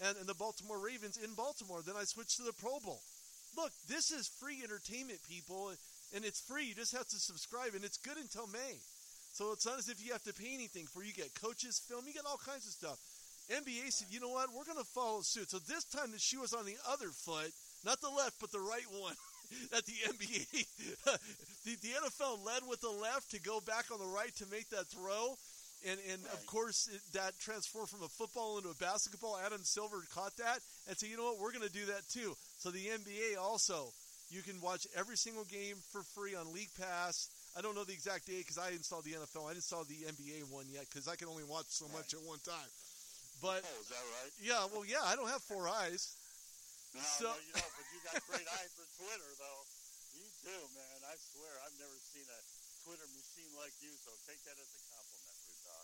and, and the Baltimore Ravens in Baltimore. Then I switched to the Pro Bowl. Look, this is free entertainment, people, and it's free. You just have to subscribe, and it's good until May. So it's not as if you have to pay anything for. You get coaches film, you get all kinds of stuff. NBA said, you know what, we're going to follow suit. So this time the shoe was on the other foot, not the left, but the right one. that the NBA, the, the NFL led with the left to go back on the right to make that throw. And, and right. of course, it, that transformed from a football into a basketball. Adam Silver caught that and said, you know what, we're going to do that too. So the NBA also, you can watch every single game for free on League Pass. I don't know the exact date because I installed the NFL. I didn't install the NBA one yet because I can only watch so right. much at one time. But oh, is that right? Yeah, well, yeah, I don't have four eyes. No, so, no, you don't, but you got great eyes for Twitter, though. You do, man. I swear, I've never seen a Twitter machine like you, so take that as a compliment, Rude Dog.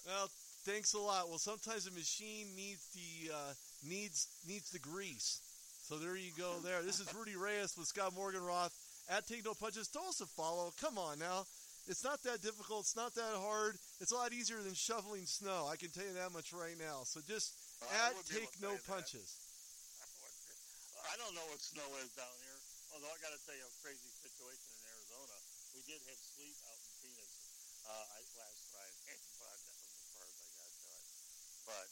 Well, thanks a lot. Well, sometimes a machine needs the uh, needs needs the grease. So there you go. There. This is Rudy Reyes with Scott Morganroth at Take No Punches. Throw us a follow. Come on now. It's not that difficult. It's not that hard. It's a lot easier than shoveling snow. I can tell you that much right now. So just well, at Take No Punches. I don't know what snow is down here. Although I got to tell you a crazy situation in Arizona. We did have sleet out in Phoenix uh, last Friday, but that was as far as I got to it. But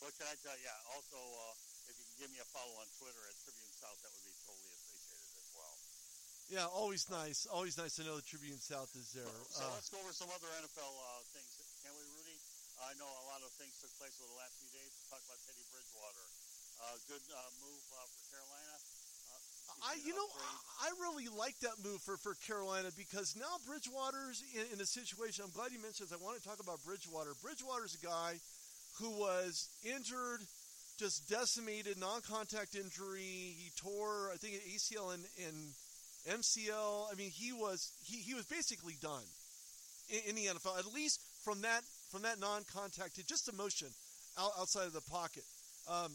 what can I tell you? Yeah. Also, uh, if you can give me a follow on Twitter at Tribune South, that would be totally appreciated as well. Yeah, always nice. Always nice to know the Tribune South is there. So uh, let's go over some other NFL uh, things, can we, Rudy? I know a lot of things took place over the last few days. Let's talk about Teddy Bridgewater. Uh, good uh, move uh, for Carolina. I, you know, I really like that move for, for Carolina because now Bridgewater's in, in a situation. I'm glad you mentioned this. I want to talk about Bridgewater. Bridgewater's a guy who was injured, just decimated, non-contact injury. He tore, I think, ACL and, and MCL. I mean, he was he, he was basically done in, in the NFL. At least from that from that non-contact just a motion out, outside of the pocket. Um,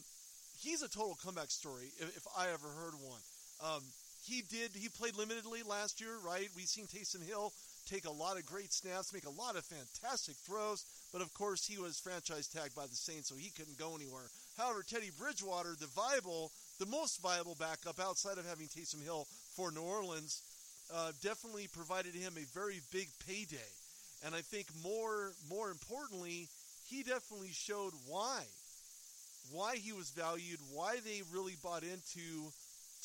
he's a total comeback story if, if I ever heard one. Um, he did. He played limitedly last year, right? We've seen Taysom Hill take a lot of great snaps, make a lot of fantastic throws, but of course he was franchise tagged by the Saints, so he couldn't go anywhere. However, Teddy Bridgewater, the viable, the most viable backup outside of having Taysom Hill for New Orleans, uh, definitely provided him a very big payday. And I think more more importantly, he definitely showed why why he was valued, why they really bought into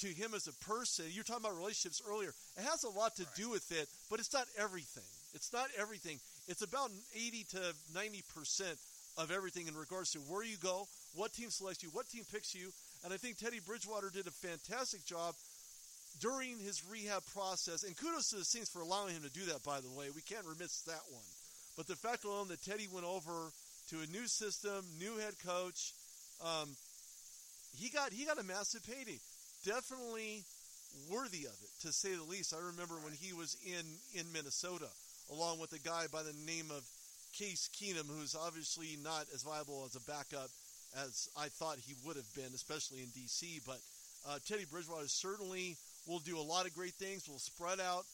to him as a person. You're talking about relationships earlier. It has a lot to right. do with it, but it's not everything. It's not everything. It's about 80 to 90 percent of everything in regards to where you go, what team selects you, what team picks you. And I think Teddy Bridgewater did a fantastic job during his rehab process. And kudos to the Saints for allowing him to do that, by the way. We can't remiss that one. But the fact alone that Teddy went over to a new system, new head coach, um, he got he got a massive payday definitely worthy of it, to say the least. I remember when he was in, in Minnesota, along with a guy by the name of Case Keenum, who's obviously not as viable as a backup as I thought he would have been, especially in D.C. But uh, Teddy Bridgewater certainly will do a lot of great things, will spread out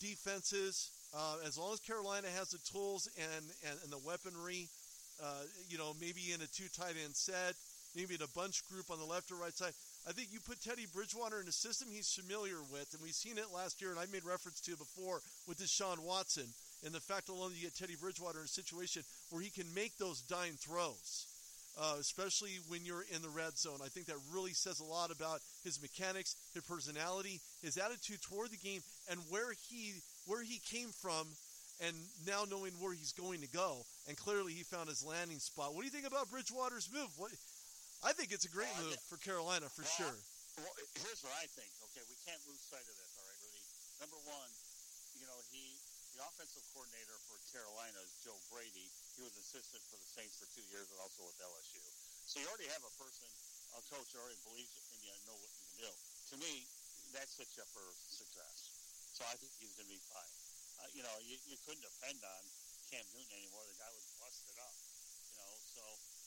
defenses. Uh, as long as Carolina has the tools and, and, and the weaponry, uh, you know, maybe in a two tight end set, maybe in a bunch group on the left or right side. I think you put Teddy Bridgewater in a system he's familiar with, and we've seen it last year, and I made reference to it before with Deshaun Watson, and the fact alone you get Teddy Bridgewater in a situation where he can make those dime throws. Uh, especially when you're in the red zone. I think that really says a lot about his mechanics, his personality, his attitude toward the game, and where he where he came from, and now knowing where he's going to go. And clearly, he found his landing spot. What do you think about Bridgewater's move? What I think it's a great well, move for Carolina for well, sure. Well, here's what I think. Okay, we can't lose sight of this. All right, Rudy. Number one, you know he the offensive coordinator for Carolina is Joe Brady. He was assistant for the Saints for two years and also with LSU. So you already have a person, a coach that already believes in you and know what you can do. To me, that sets you up for success. So I think he's going to be fine. Uh, you know, you, you couldn't depend on Cam Newton anymore. The guy was busted up. You know, so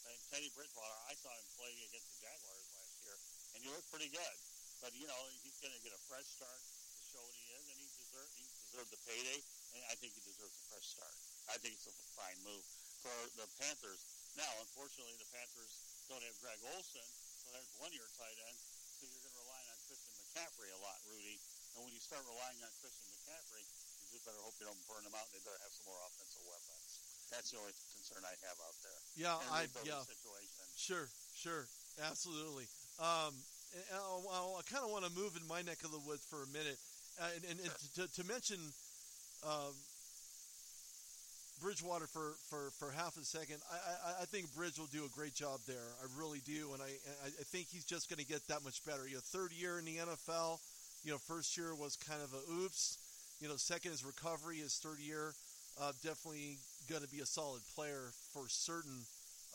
and Teddy Bridgewater, I saw him play against the Jaguars last year, and he looked pretty good. But you know, he's going to get a fresh start to show what he is, and he deserved he deserved the payday, and I think he deserves a fresh start. I think it's a fine move for the Panthers. Now, unfortunately, the Panthers don't have Greg Olsen, so there's one year tight end. So you're going to rely on Christian McCaffrey a lot, Rudy. And when you start relying on Christian McCaffrey, you just better hope you don't burn him out, and they better have some more offensive weapons. That's the only concern I have out there. Yeah, I yeah. Situation. Sure, sure, absolutely. Um, I, I kind of want to move in my neck of the woods for a minute, uh, and, and, and to, to, mention um, Bridgewater for, for, for half a second. I, I, I, think Bridge will do a great job there. I really do, and I I think he's just going to get that much better. You know, third year in the NFL. You know, first year was kind of a oops. You know, second is recovery. His third year uh, definitely going to be a solid player for certain,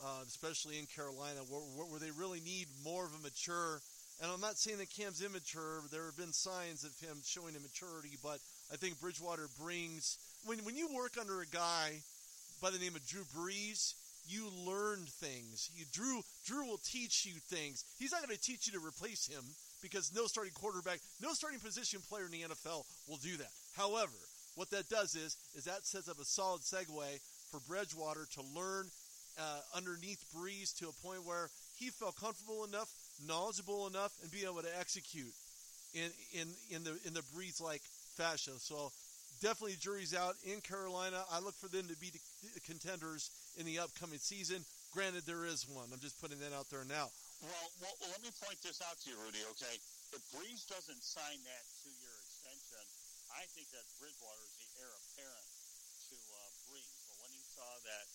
uh, especially in Carolina, where, where, they really need more of a mature. And I'm not saying that Cam's immature. There have been signs of him showing immaturity, but I think Bridgewater brings when when you work under a guy by the name of Drew Brees, you learn things. You, Drew Drew will teach you things. He's not going to teach you to replace him because no starting quarterback, no starting position player in the NFL will do that. However, what that does is, is that sets up a solid segue for Bridgewater to learn uh, underneath Brees to a point where he felt comfortable enough, knowledgeable enough, and be able to execute in in in the in the Brees like fashion. So definitely jury's out in Carolina. I look for them to be the contenders in the upcoming season. Granted, there is one. I'm just putting that out there now. Well, well, let me point this out to you, Rudy. Okay, if Brees doesn't sign that extension, I think that Bridgewater is the heir apparent to uh, Brees. But when he saw that,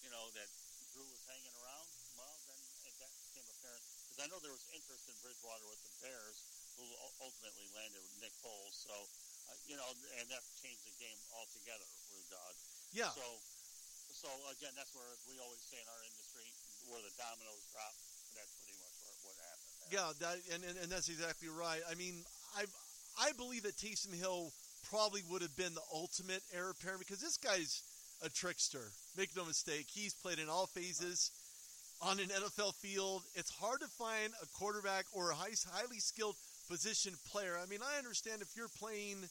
you know, that Drew was hanging around, well, then that became apparent. Because I know there was interest in Bridgewater with the Bears, who ultimately landed with Nick Foles. So, uh, you know, and that changed the game altogether, Rude Dog. Yeah. So, so again, that's where we always say in our industry, where the dominoes drop, that's pretty much where, what happened. There. Yeah, that, and, and and that's exactly right. I mean, I I believe that Taysom Hill probably would have been the ultimate heir apparent because this guy's a trickster. Make no mistake, he's played in all phases on an NFL field. It's hard to find a quarterback or a high, highly skilled position player. I mean, I understand if you're playing.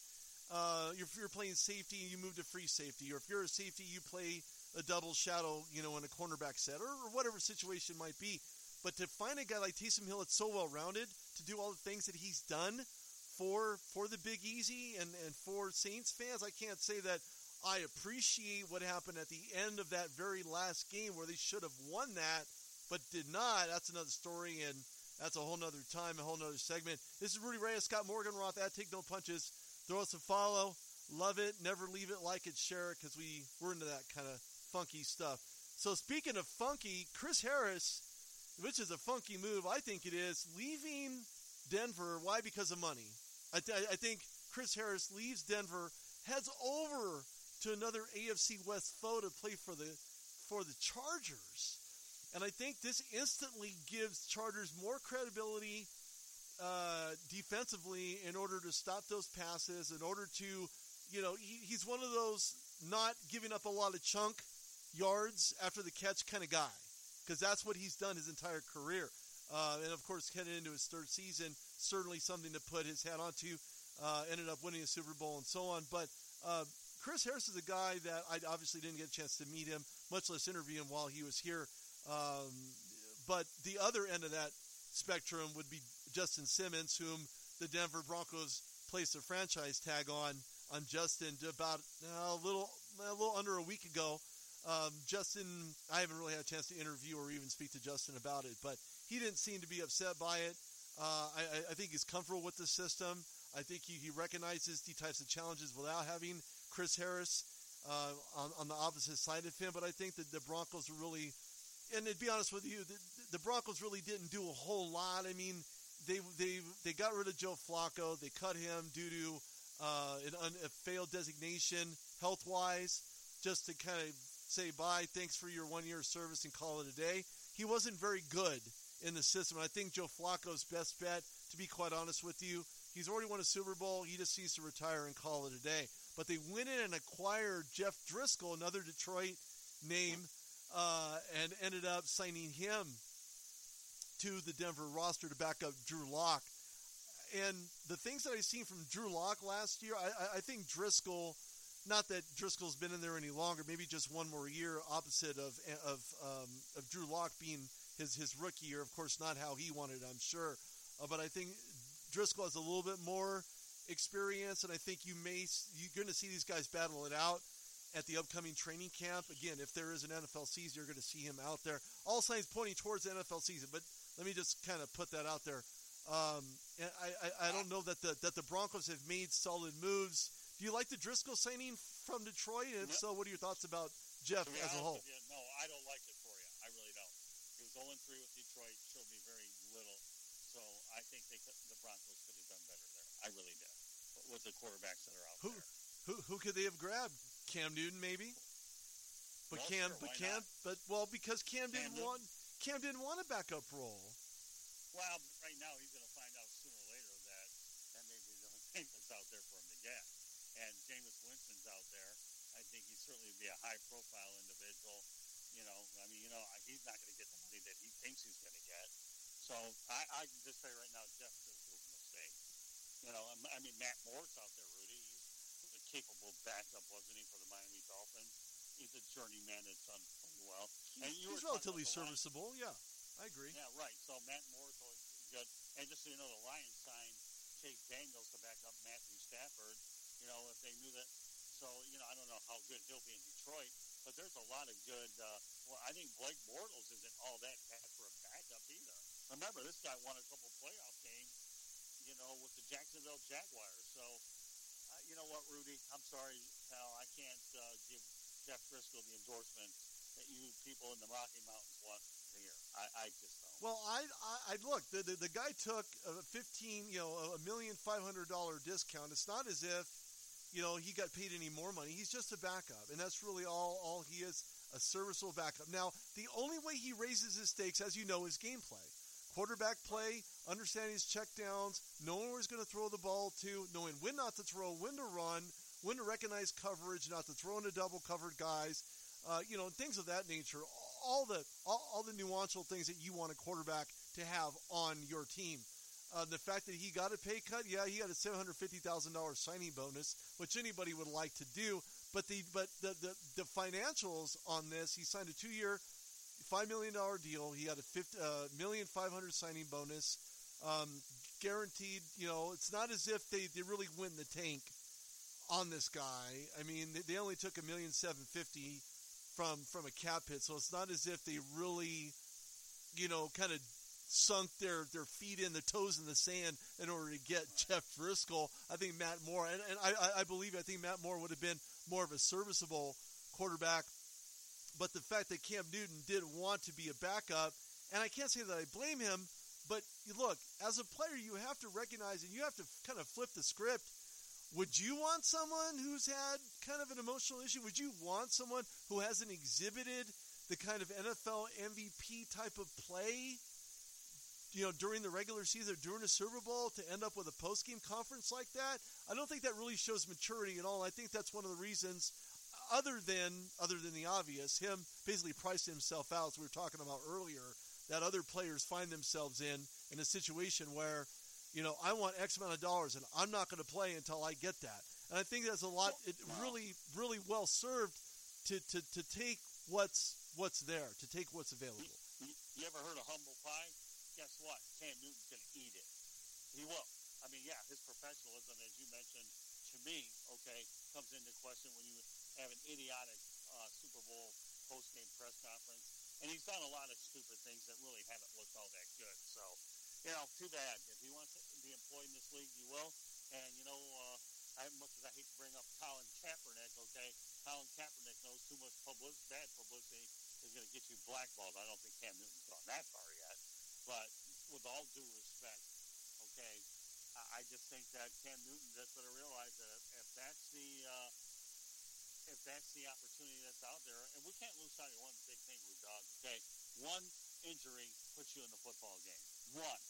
Uh, if you're playing safety and you move to free safety, or if you're a safety, you play a double shadow, you know, in a cornerback set, or, or whatever situation might be. But to find a guy like Taysom Hill that's so well rounded to do all the things that he's done for for the Big Easy and, and for Saints fans, I can't say that I appreciate what happened at the end of that very last game where they should have won that, but did not. That's another story, and that's a whole nother time, a whole nother segment. This is Rudy Reyes, Scott Morganroth at Take No Punches. Throw us a follow. Love it. Never leave it. Like it. Share it because we, we're into that kind of funky stuff. So speaking of funky, Chris Harris which is a funky move. I think it is leaving Denver. Why? Because of money. I, th- I think Chris Harris leaves Denver, heads over to another AFC West foe to play for the for the Chargers, and I think this instantly gives Chargers more credibility uh, defensively in order to stop those passes. In order to, you know, he, he's one of those not giving up a lot of chunk yards after the catch kind of guy because that's what he's done his entire career. Uh, and of course, heading into his third season, certainly something to put his hat onto. Uh, ended up winning a Super Bowl and so on. But uh, Chris Harris is a guy that I obviously didn't get a chance to meet him, much less interview him while he was here. Um, but the other end of that spectrum would be Justin Simmons, whom the Denver Broncos placed a franchise tag on on Justin about uh, a little a little under a week ago. Um, Justin, I haven't really had a chance to interview or even speak to Justin about it, but he didn't seem to be upset by it. Uh, I, I, think he's comfortable with the system. I think he, he, recognizes the types of challenges without having Chris Harris uh, on, on, the opposite side of him. But I think that the Broncos really, and to be honest with you, the, the Broncos really didn't do a whole lot. I mean, they they they got rid of Joe Flacco. They cut him due to uh, an, a failed designation health wise, just to kind of say bye, thanks for your one year service, and call it a day. He wasn't very good in the system. I think Joe Flacco's best bet, to be quite honest with you, he's already won a Super Bowl. He just needs to retire and call it a day. But they went in and acquired Jeff Driskel, another Detroit name, uh, and ended up signing him to the Denver roster to back up Drew Lock. And the things that I've seen from Drew Lock last year, I, I think Driskel – not that Driskel's been in there any longer, maybe just one more year, opposite of of um, of Drew Lock being his his rookie year. Of course, not how he wanted, I'm sure, uh, but I think Driskel has a little bit more experience, and I think you may you're going to see these guys battle it out at the upcoming training camp. Again, if there is an NFL season, you're going to see him out there. All signs pointing towards the NFL season, but let me just kind of put that out there. Um, and I, I, I don't know that the that the Broncos have made solid moves do you like the Driskel signing from Detroit? And if so, what are your thoughts about Jeff as a whole? You, no, I don't like it for you. I really don't. He was 0 3 with Detroit, showed me very little. So I think they could, the Broncos could have done better there. I really did. With the quarterbacks that are out who, there. Who, who could they have grabbed? Cam Newton, maybe? But well, Cam, sure, but Cam, not? but well, because Cam, Cam didn't want Cam didn't want a backup role. Well, right now he's going to find out sooner or later that that may be the only thing that's out there for him to get and Jameis Winston's out there, I think he'd certainly be a high profile individual. You know, I mean, you know, he's not going to get the money that he thinks he's going to get. So I, I can just say right now, Jeff just was a mistake. You know, I mean, Matt Moore's out there, Rudy. He's a capable backup, wasn't he, for the Miami Dolphins? He's a journeyman that's done pretty well. And he's relatively serviceable, yeah. I agree. Yeah, right. So Matt Moore's always good. And just so you know, the Lions signed Chase Daniels to back up Matthew Stafford you know, if they knew that. So, you know, I don't know how good he'll be in Detroit, but but there's a lot of good. Uh, well, I think Blake Bortles isn't all that bad for a backup either. Remember, this guy won a couple playoff games, you know, with the Jacksonville Jaguars. So, uh, you know what, Rudy? I'm sorry, pal. I can't uh, give Jeff Driskel the endorsement that you people in the Rocky Mountains want hear. I, I just don't. Well, I, I, I look. The, the the guy took a fifteen, you know, a million five hundred dollar discount. It's not as if, you know, he got paid any more money. He's just a backup, and that's really all all he is. A serviceable backup. Now, the only way he raises his stakes, as you know, is gameplay quarterback play, understanding his checkdowns, knowing where he's going to throw the ball to, knowing when not to throw, when to run, when to recognize coverage, not to throw into double covered guys, uh, you know, things of that nature. All the all, all, the nuancial things that you want a quarterback to have on your team. Uh, the fact that he got a pay cut, yeah, he got a seven hundred fifty thousand dollars signing bonus, which anybody would like to do. But the but the, the the financials on this, he signed a two year, five million dollar deal. He had a fifty, uh, million five hundred signing bonus, um, guaranteed. You know, it's not as if they, they really win the tank on this guy. I mean, they, they only took a million seven fifty from from a cap hit, so it's not as if they really, you know, kind of sunk their, their feet in, the toes in the sand in order to get Jeff Driskel. I think Matt Moore, and, and I, I believe, I think Matt Moore would have been more of a serviceable quarterback but the fact that Cam Newton did want to be a backup, and I can't say that I blame him, but look, as a player, you have to recognize and you have to kind of flip the script. Would you want someone who's had kind of an emotional issue? Would you want someone who hasn't exhibited the kind of NFL MVP type of play, you know, during the regular season, or during a Super Bowl, to end up with a post game conference like that? I don't think that really shows maturity at all. I think that's one of the reasons other than other than the obvious, him basically pricing himself out, as we were talking about earlier, that other players find themselves in in a situation where, you know, I want X amount of dollars and I'm not going to play until I get that. And I think that's a lot. It really, really well served to, to, to take what's what's there, to take what's available. You, you ever heard of humble pie? Guess what? Cam Newton's going to eat it. He will. I mean, yeah, his professionalism, as you mentioned, to me, okay, comes into question when you have an idiotic uh, Super Bowl post game press conference, and he's done a lot of stupid things that really haven't looked all that good. So, you know, too bad. If he wants to be employed in this league, he will. And you know, uh, as much as I hate to bring up Colin Kaepernick, okay, Colin Kaepernick knows too much publicity, bad publicity is going to get you blackballed. I don't think Cam Newton's gone that far yet. But with all due respect, okay, I, just think that Cam Newton just better realize that if, if that's the uh, if that's the opportunity that's out there, and we can't lose sight of one big thing, Rude Dog. Okay, one injury puts you in the football game. One,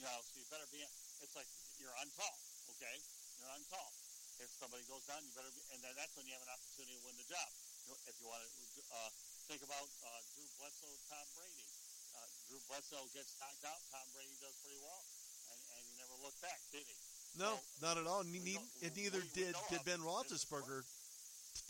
you know, so you better be. It's like you're on call. Okay, you're on call. If somebody goes down, you better be, and then that's when you have an opportunity to win the job. If you want to uh, think about uh, Drew Bledsoe, Tom Brady. Uh, Drew Bledsoe gets knocked out. Tom Brady does pretty well, and, and he never looked back, did he? No, so, not at all. Ne- and neither we, we did, did Ben Roethlisberger.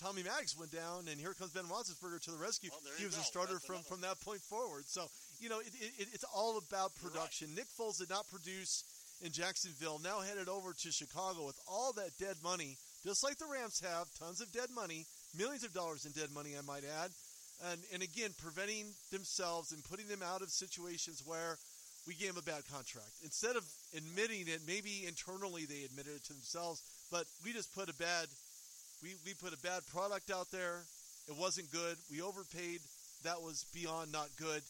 Tommy Maddox went down, and here comes Ben Roethlisberger to the rescue. Well, he was go. a starter from, from that point forward. So, you know, it, it, it's all about production. Right. Nick Foles did not produce in Jacksonville, now headed over to Chicago with all that dead money, just like the Rams have, tons of dead money, millions of dollars in dead money, I might add. And, and again, preventing themselves and putting them out of situations where we gave them a bad contract. Instead of admitting it, maybe internally they admitted it to themselves, but we just put a bad we, we put a bad product out there. It wasn't good. We overpaid. That was beyond not good.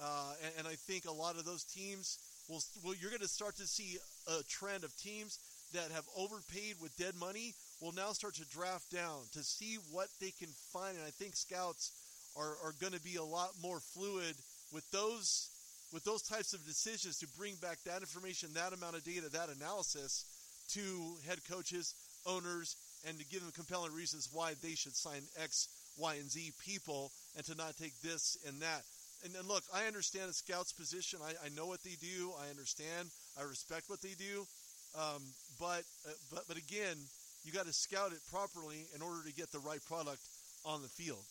Uh, and, and, I think a lot of those teams will, well, you're going to start to see a trend of teams that have overpaid with dead money will now start to draft down to see what they can find. And I think scouts are, are going to be a lot more fluid with those with those types of decisions to bring back that information, that amount of data, that analysis to head coaches, owners, and to give them compelling reasons why they should sign X, Y, and Z people and to not take this and that. And, and look, I understand a scout's position. I, I, know what they do. I understand. I respect what they do. Um, but, uh, but, but again, you got to scout it properly in order to get the right product on the field.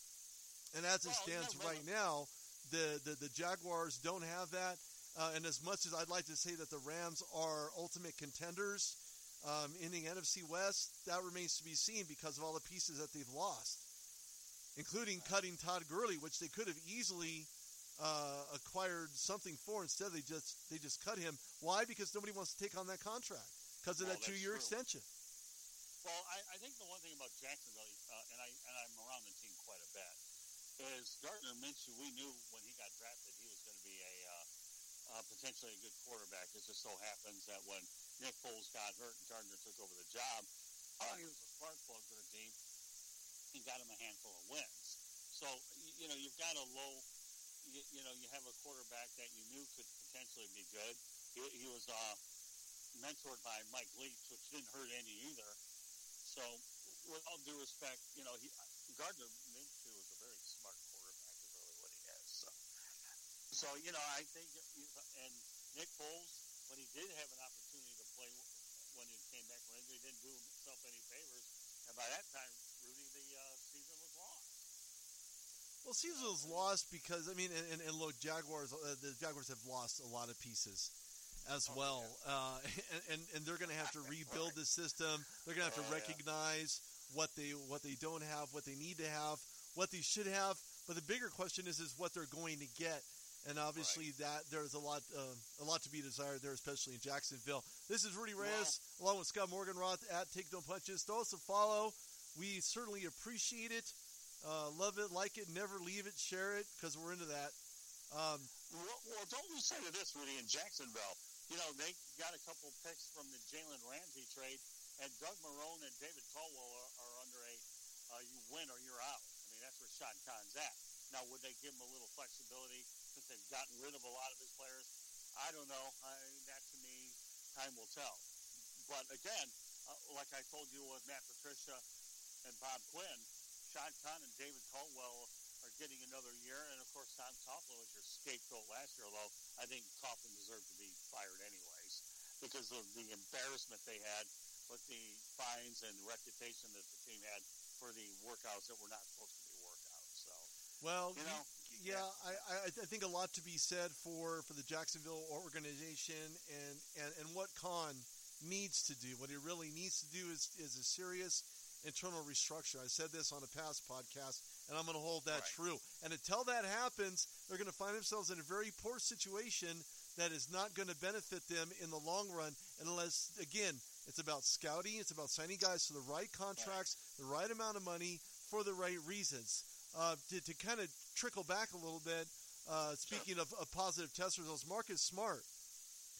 And as it stands right now, the, the, the Jaguars don't have that. Uh, and as much as I'd like to say that the Rams are ultimate contenders, um, in the NFC West, that remains to be seen because of all the pieces that they've lost. including cutting Todd Gurley, which they could have easily uh, acquired something for. Instead, they just they just cut him. Why? Because nobody wants to take on that contract because of that two year extension. Well, I, I think the one thing about Jacksonville, uh, and I and I'm around the team quite a bit, is Gardner Minshew. We knew when he got drafted he was going to be a uh, uh, potentially a good quarterback. It just so happens that when Nick Foles got hurt and Gardner took over the job, uh, he was a spark plug for the team and got him a handful of wins. So you know you've got a low, you, you know you have a quarterback that you knew could potentially be good. He, he was uh, mentored by Mike Leach, which didn't hurt any either. So, with all due respect, you know, he, Gardner Minshew is a very smart quarterback, is really what he is. So, so you know, I think, and Nick Foles, when he did have an opportunity to play when he came back from injury, didn't do himself any favors. And by that time, Rudy, the uh, season was lost. Well, season was lost because I mean, and, and, look, Jaguars. Uh, the Jaguars have lost a lot of pieces as Oh, well, uh, and, and and they're going to have to rebuild the system. They're going to have to Oh, recognize what they what they don't have, what they need to have, what they should have. But the bigger question is is what they're going to get. And obviously, that there's a lot, uh, a lot to be desired there, especially in Jacksonville. This is Rudy Reyes, along with Scott Morganroth at Take No Punches. Throw us a follow. We certainly appreciate it. Uh, love it, like it, never leave it, share it, because we're into that. Um, Well, well, don't lose sight of this, Rudy, in Jacksonville. You know, they got a couple picks from the Jalen Ramsey trade, and Doug Marrone and David Caldwell are, are under a uh, you win or you're out. I mean, that's where Sean Khan's at. Now, would they give him a little flexibility since they've gotten rid of a lot of his players? I don't know. I, that to me, time will tell. But again, uh, like I told you with Matt Patricia and Bob Quinn, Sean Khan and David Caldwell are getting another year, and of course Tom Coughlin was your scapegoat last year. Although I think Coughlin deserved to be fired anyways because of the embarrassment they had with the fines and reputation that the team had for the workouts that were not supposed to be workouts. So well, you know, yeah, I, I, I think a lot to be said for, for the Jacksonville organization and, and, and what Khan needs to do. What he really needs to do is, is a serious internal restructure. I said this on a past podcast, and I'm going to hold that Right. true. And until that happens, they're going to find themselves in a very poor situation that is not going to benefit them in the long run unless, again, it's about scouting, it's about signing guys to the right contracts, the right amount of money for the right reasons. Uh, to, to kind of trickle back a little bit, uh, speaking of, of positive test results, Marcus Smart,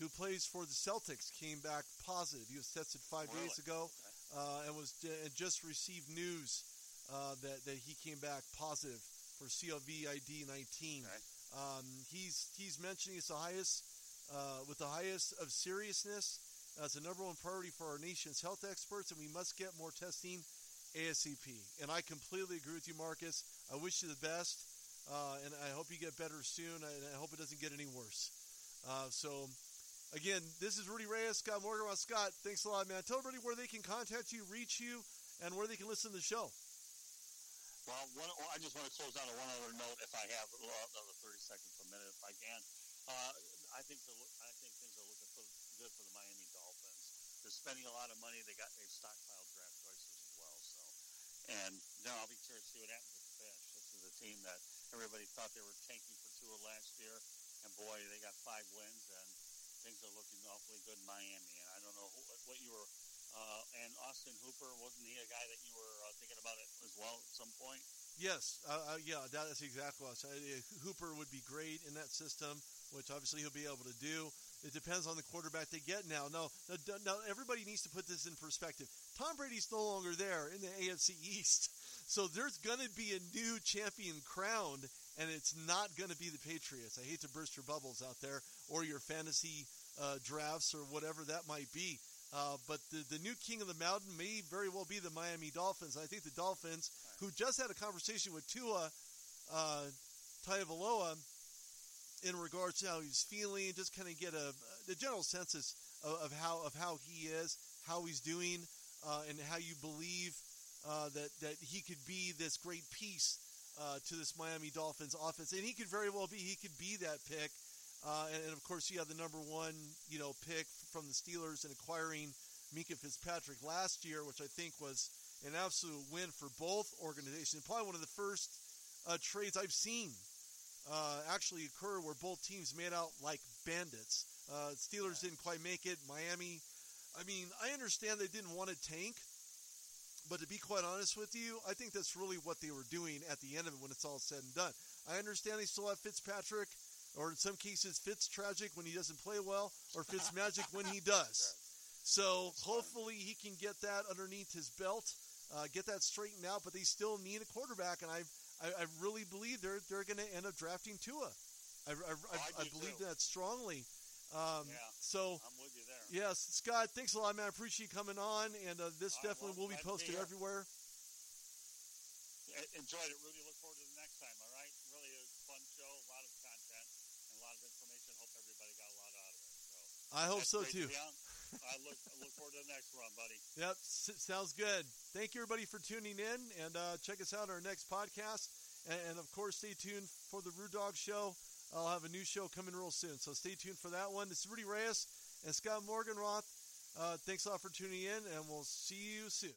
who plays for the Celtics, came back positive. He was tested five Really? days ago uh, and was and just received news uh, that that he came back positive for COVID nineteen. Okay. Um, he's he's mentioning it's the highest uh, with the highest of seriousness. Uh, it's the number one priority for our nation's health experts, and we must get more testing ASAP. And I completely agree with you, Marcus. I wish you the best, uh, and I hope you get better soon. And I hope it doesn't get any worse. Uh, so, again, this is Rudy Reyes, Scott Morgan. Scott, thanks a lot, man. Tell everybody where they can contact you, reach you, and where they can listen to the show. Well, one, I just want to close out on one other note, if I have well, another thirty seconds a minute, if I can. Uh, I think the, I think things are looking for, good for the Miami Dolphins. They're spending a lot of money. They got they've stockpiled draft choices as well. So, and now I'll be curious to see what happens with the Fish. This is a team that everybody thought they were tanking for Tua last year, and boy, they got five wins, and things are looking awfully good in Miami. And I don't know who, what you were uh, and Austin Hooper wasn't he a guy that you were uh, thinking about it as well at some point? Yes, uh, uh, yeah, that's exactly what I said. Hooper would be great in that system, which obviously he'll be able to do. It depends on the quarterback they get now. No, now, now everybody needs to put this in perspective. Tom Brady's no longer there in the AFC East, so there's going to be a new champion crowned, and it's not going to be the Patriots. I hate to burst your bubbles out there or your fantasy uh, drafts or whatever that might be. Uh, but the, the new king of the mountain may very well be the Miami Dolphins. I think the Dolphins, who just had a conversation with Tua uh, Tagovailoa in regards to how he's feeling, just kind of get a the general census of, of how of how he is, how he's doing, uh, and how you believe uh, that that he could be this great piece uh, to this Miami Dolphins offense, and he could very well be. He could be that pick. Uh, and, and of course, you have the number one, you know, pick from the Steelers in acquiring Minkah Fitzpatrick last year, which I think was an absolute win for both organizations. Probably one of the first uh, trades I've seen uh, actually occur where both teams made out like bandits. Uh, Steelers didn't quite make it. Miami, I mean, I understand they didn't want to tank, but to be quite honest with you, I think that's really what they were doing at the end of it when it's all said and done. I understand they still have Fitzpatrick, or in some cases, Fitz tragic when he doesn't play well, or Fitz magic when he does. So hopefully he can get that underneath his belt, uh, get that straightened out. But they still need a quarterback, and I I, I really believe they're they're going to end up drafting Tua. I, I, I, Oh, I believe too. that strongly. Um, Yeah. So I'm with you there. yes, Scott, thanks a lot, man. I appreciate you coming on, and uh, this All right, definitely well, will be to be posted everywhere. Enjoyed it, Rudy. Look forward to the next time. All right. Really a fun show, a lot of content, and a lot of information. Hope everybody got a lot out of it. So I hope so too. to. I look I look forward to the next run, buddy. Yep, s- sounds good. Thank you, everybody, for tuning in, and uh, check us out on our next podcast. And, and of course, stay tuned for the Rude Dog Show. I'll have a new show coming real soon, so stay tuned for that one. This is Rudy Reyes and Scott Morganroth. Uh, thanks a lot for tuning in, and we'll see you soon.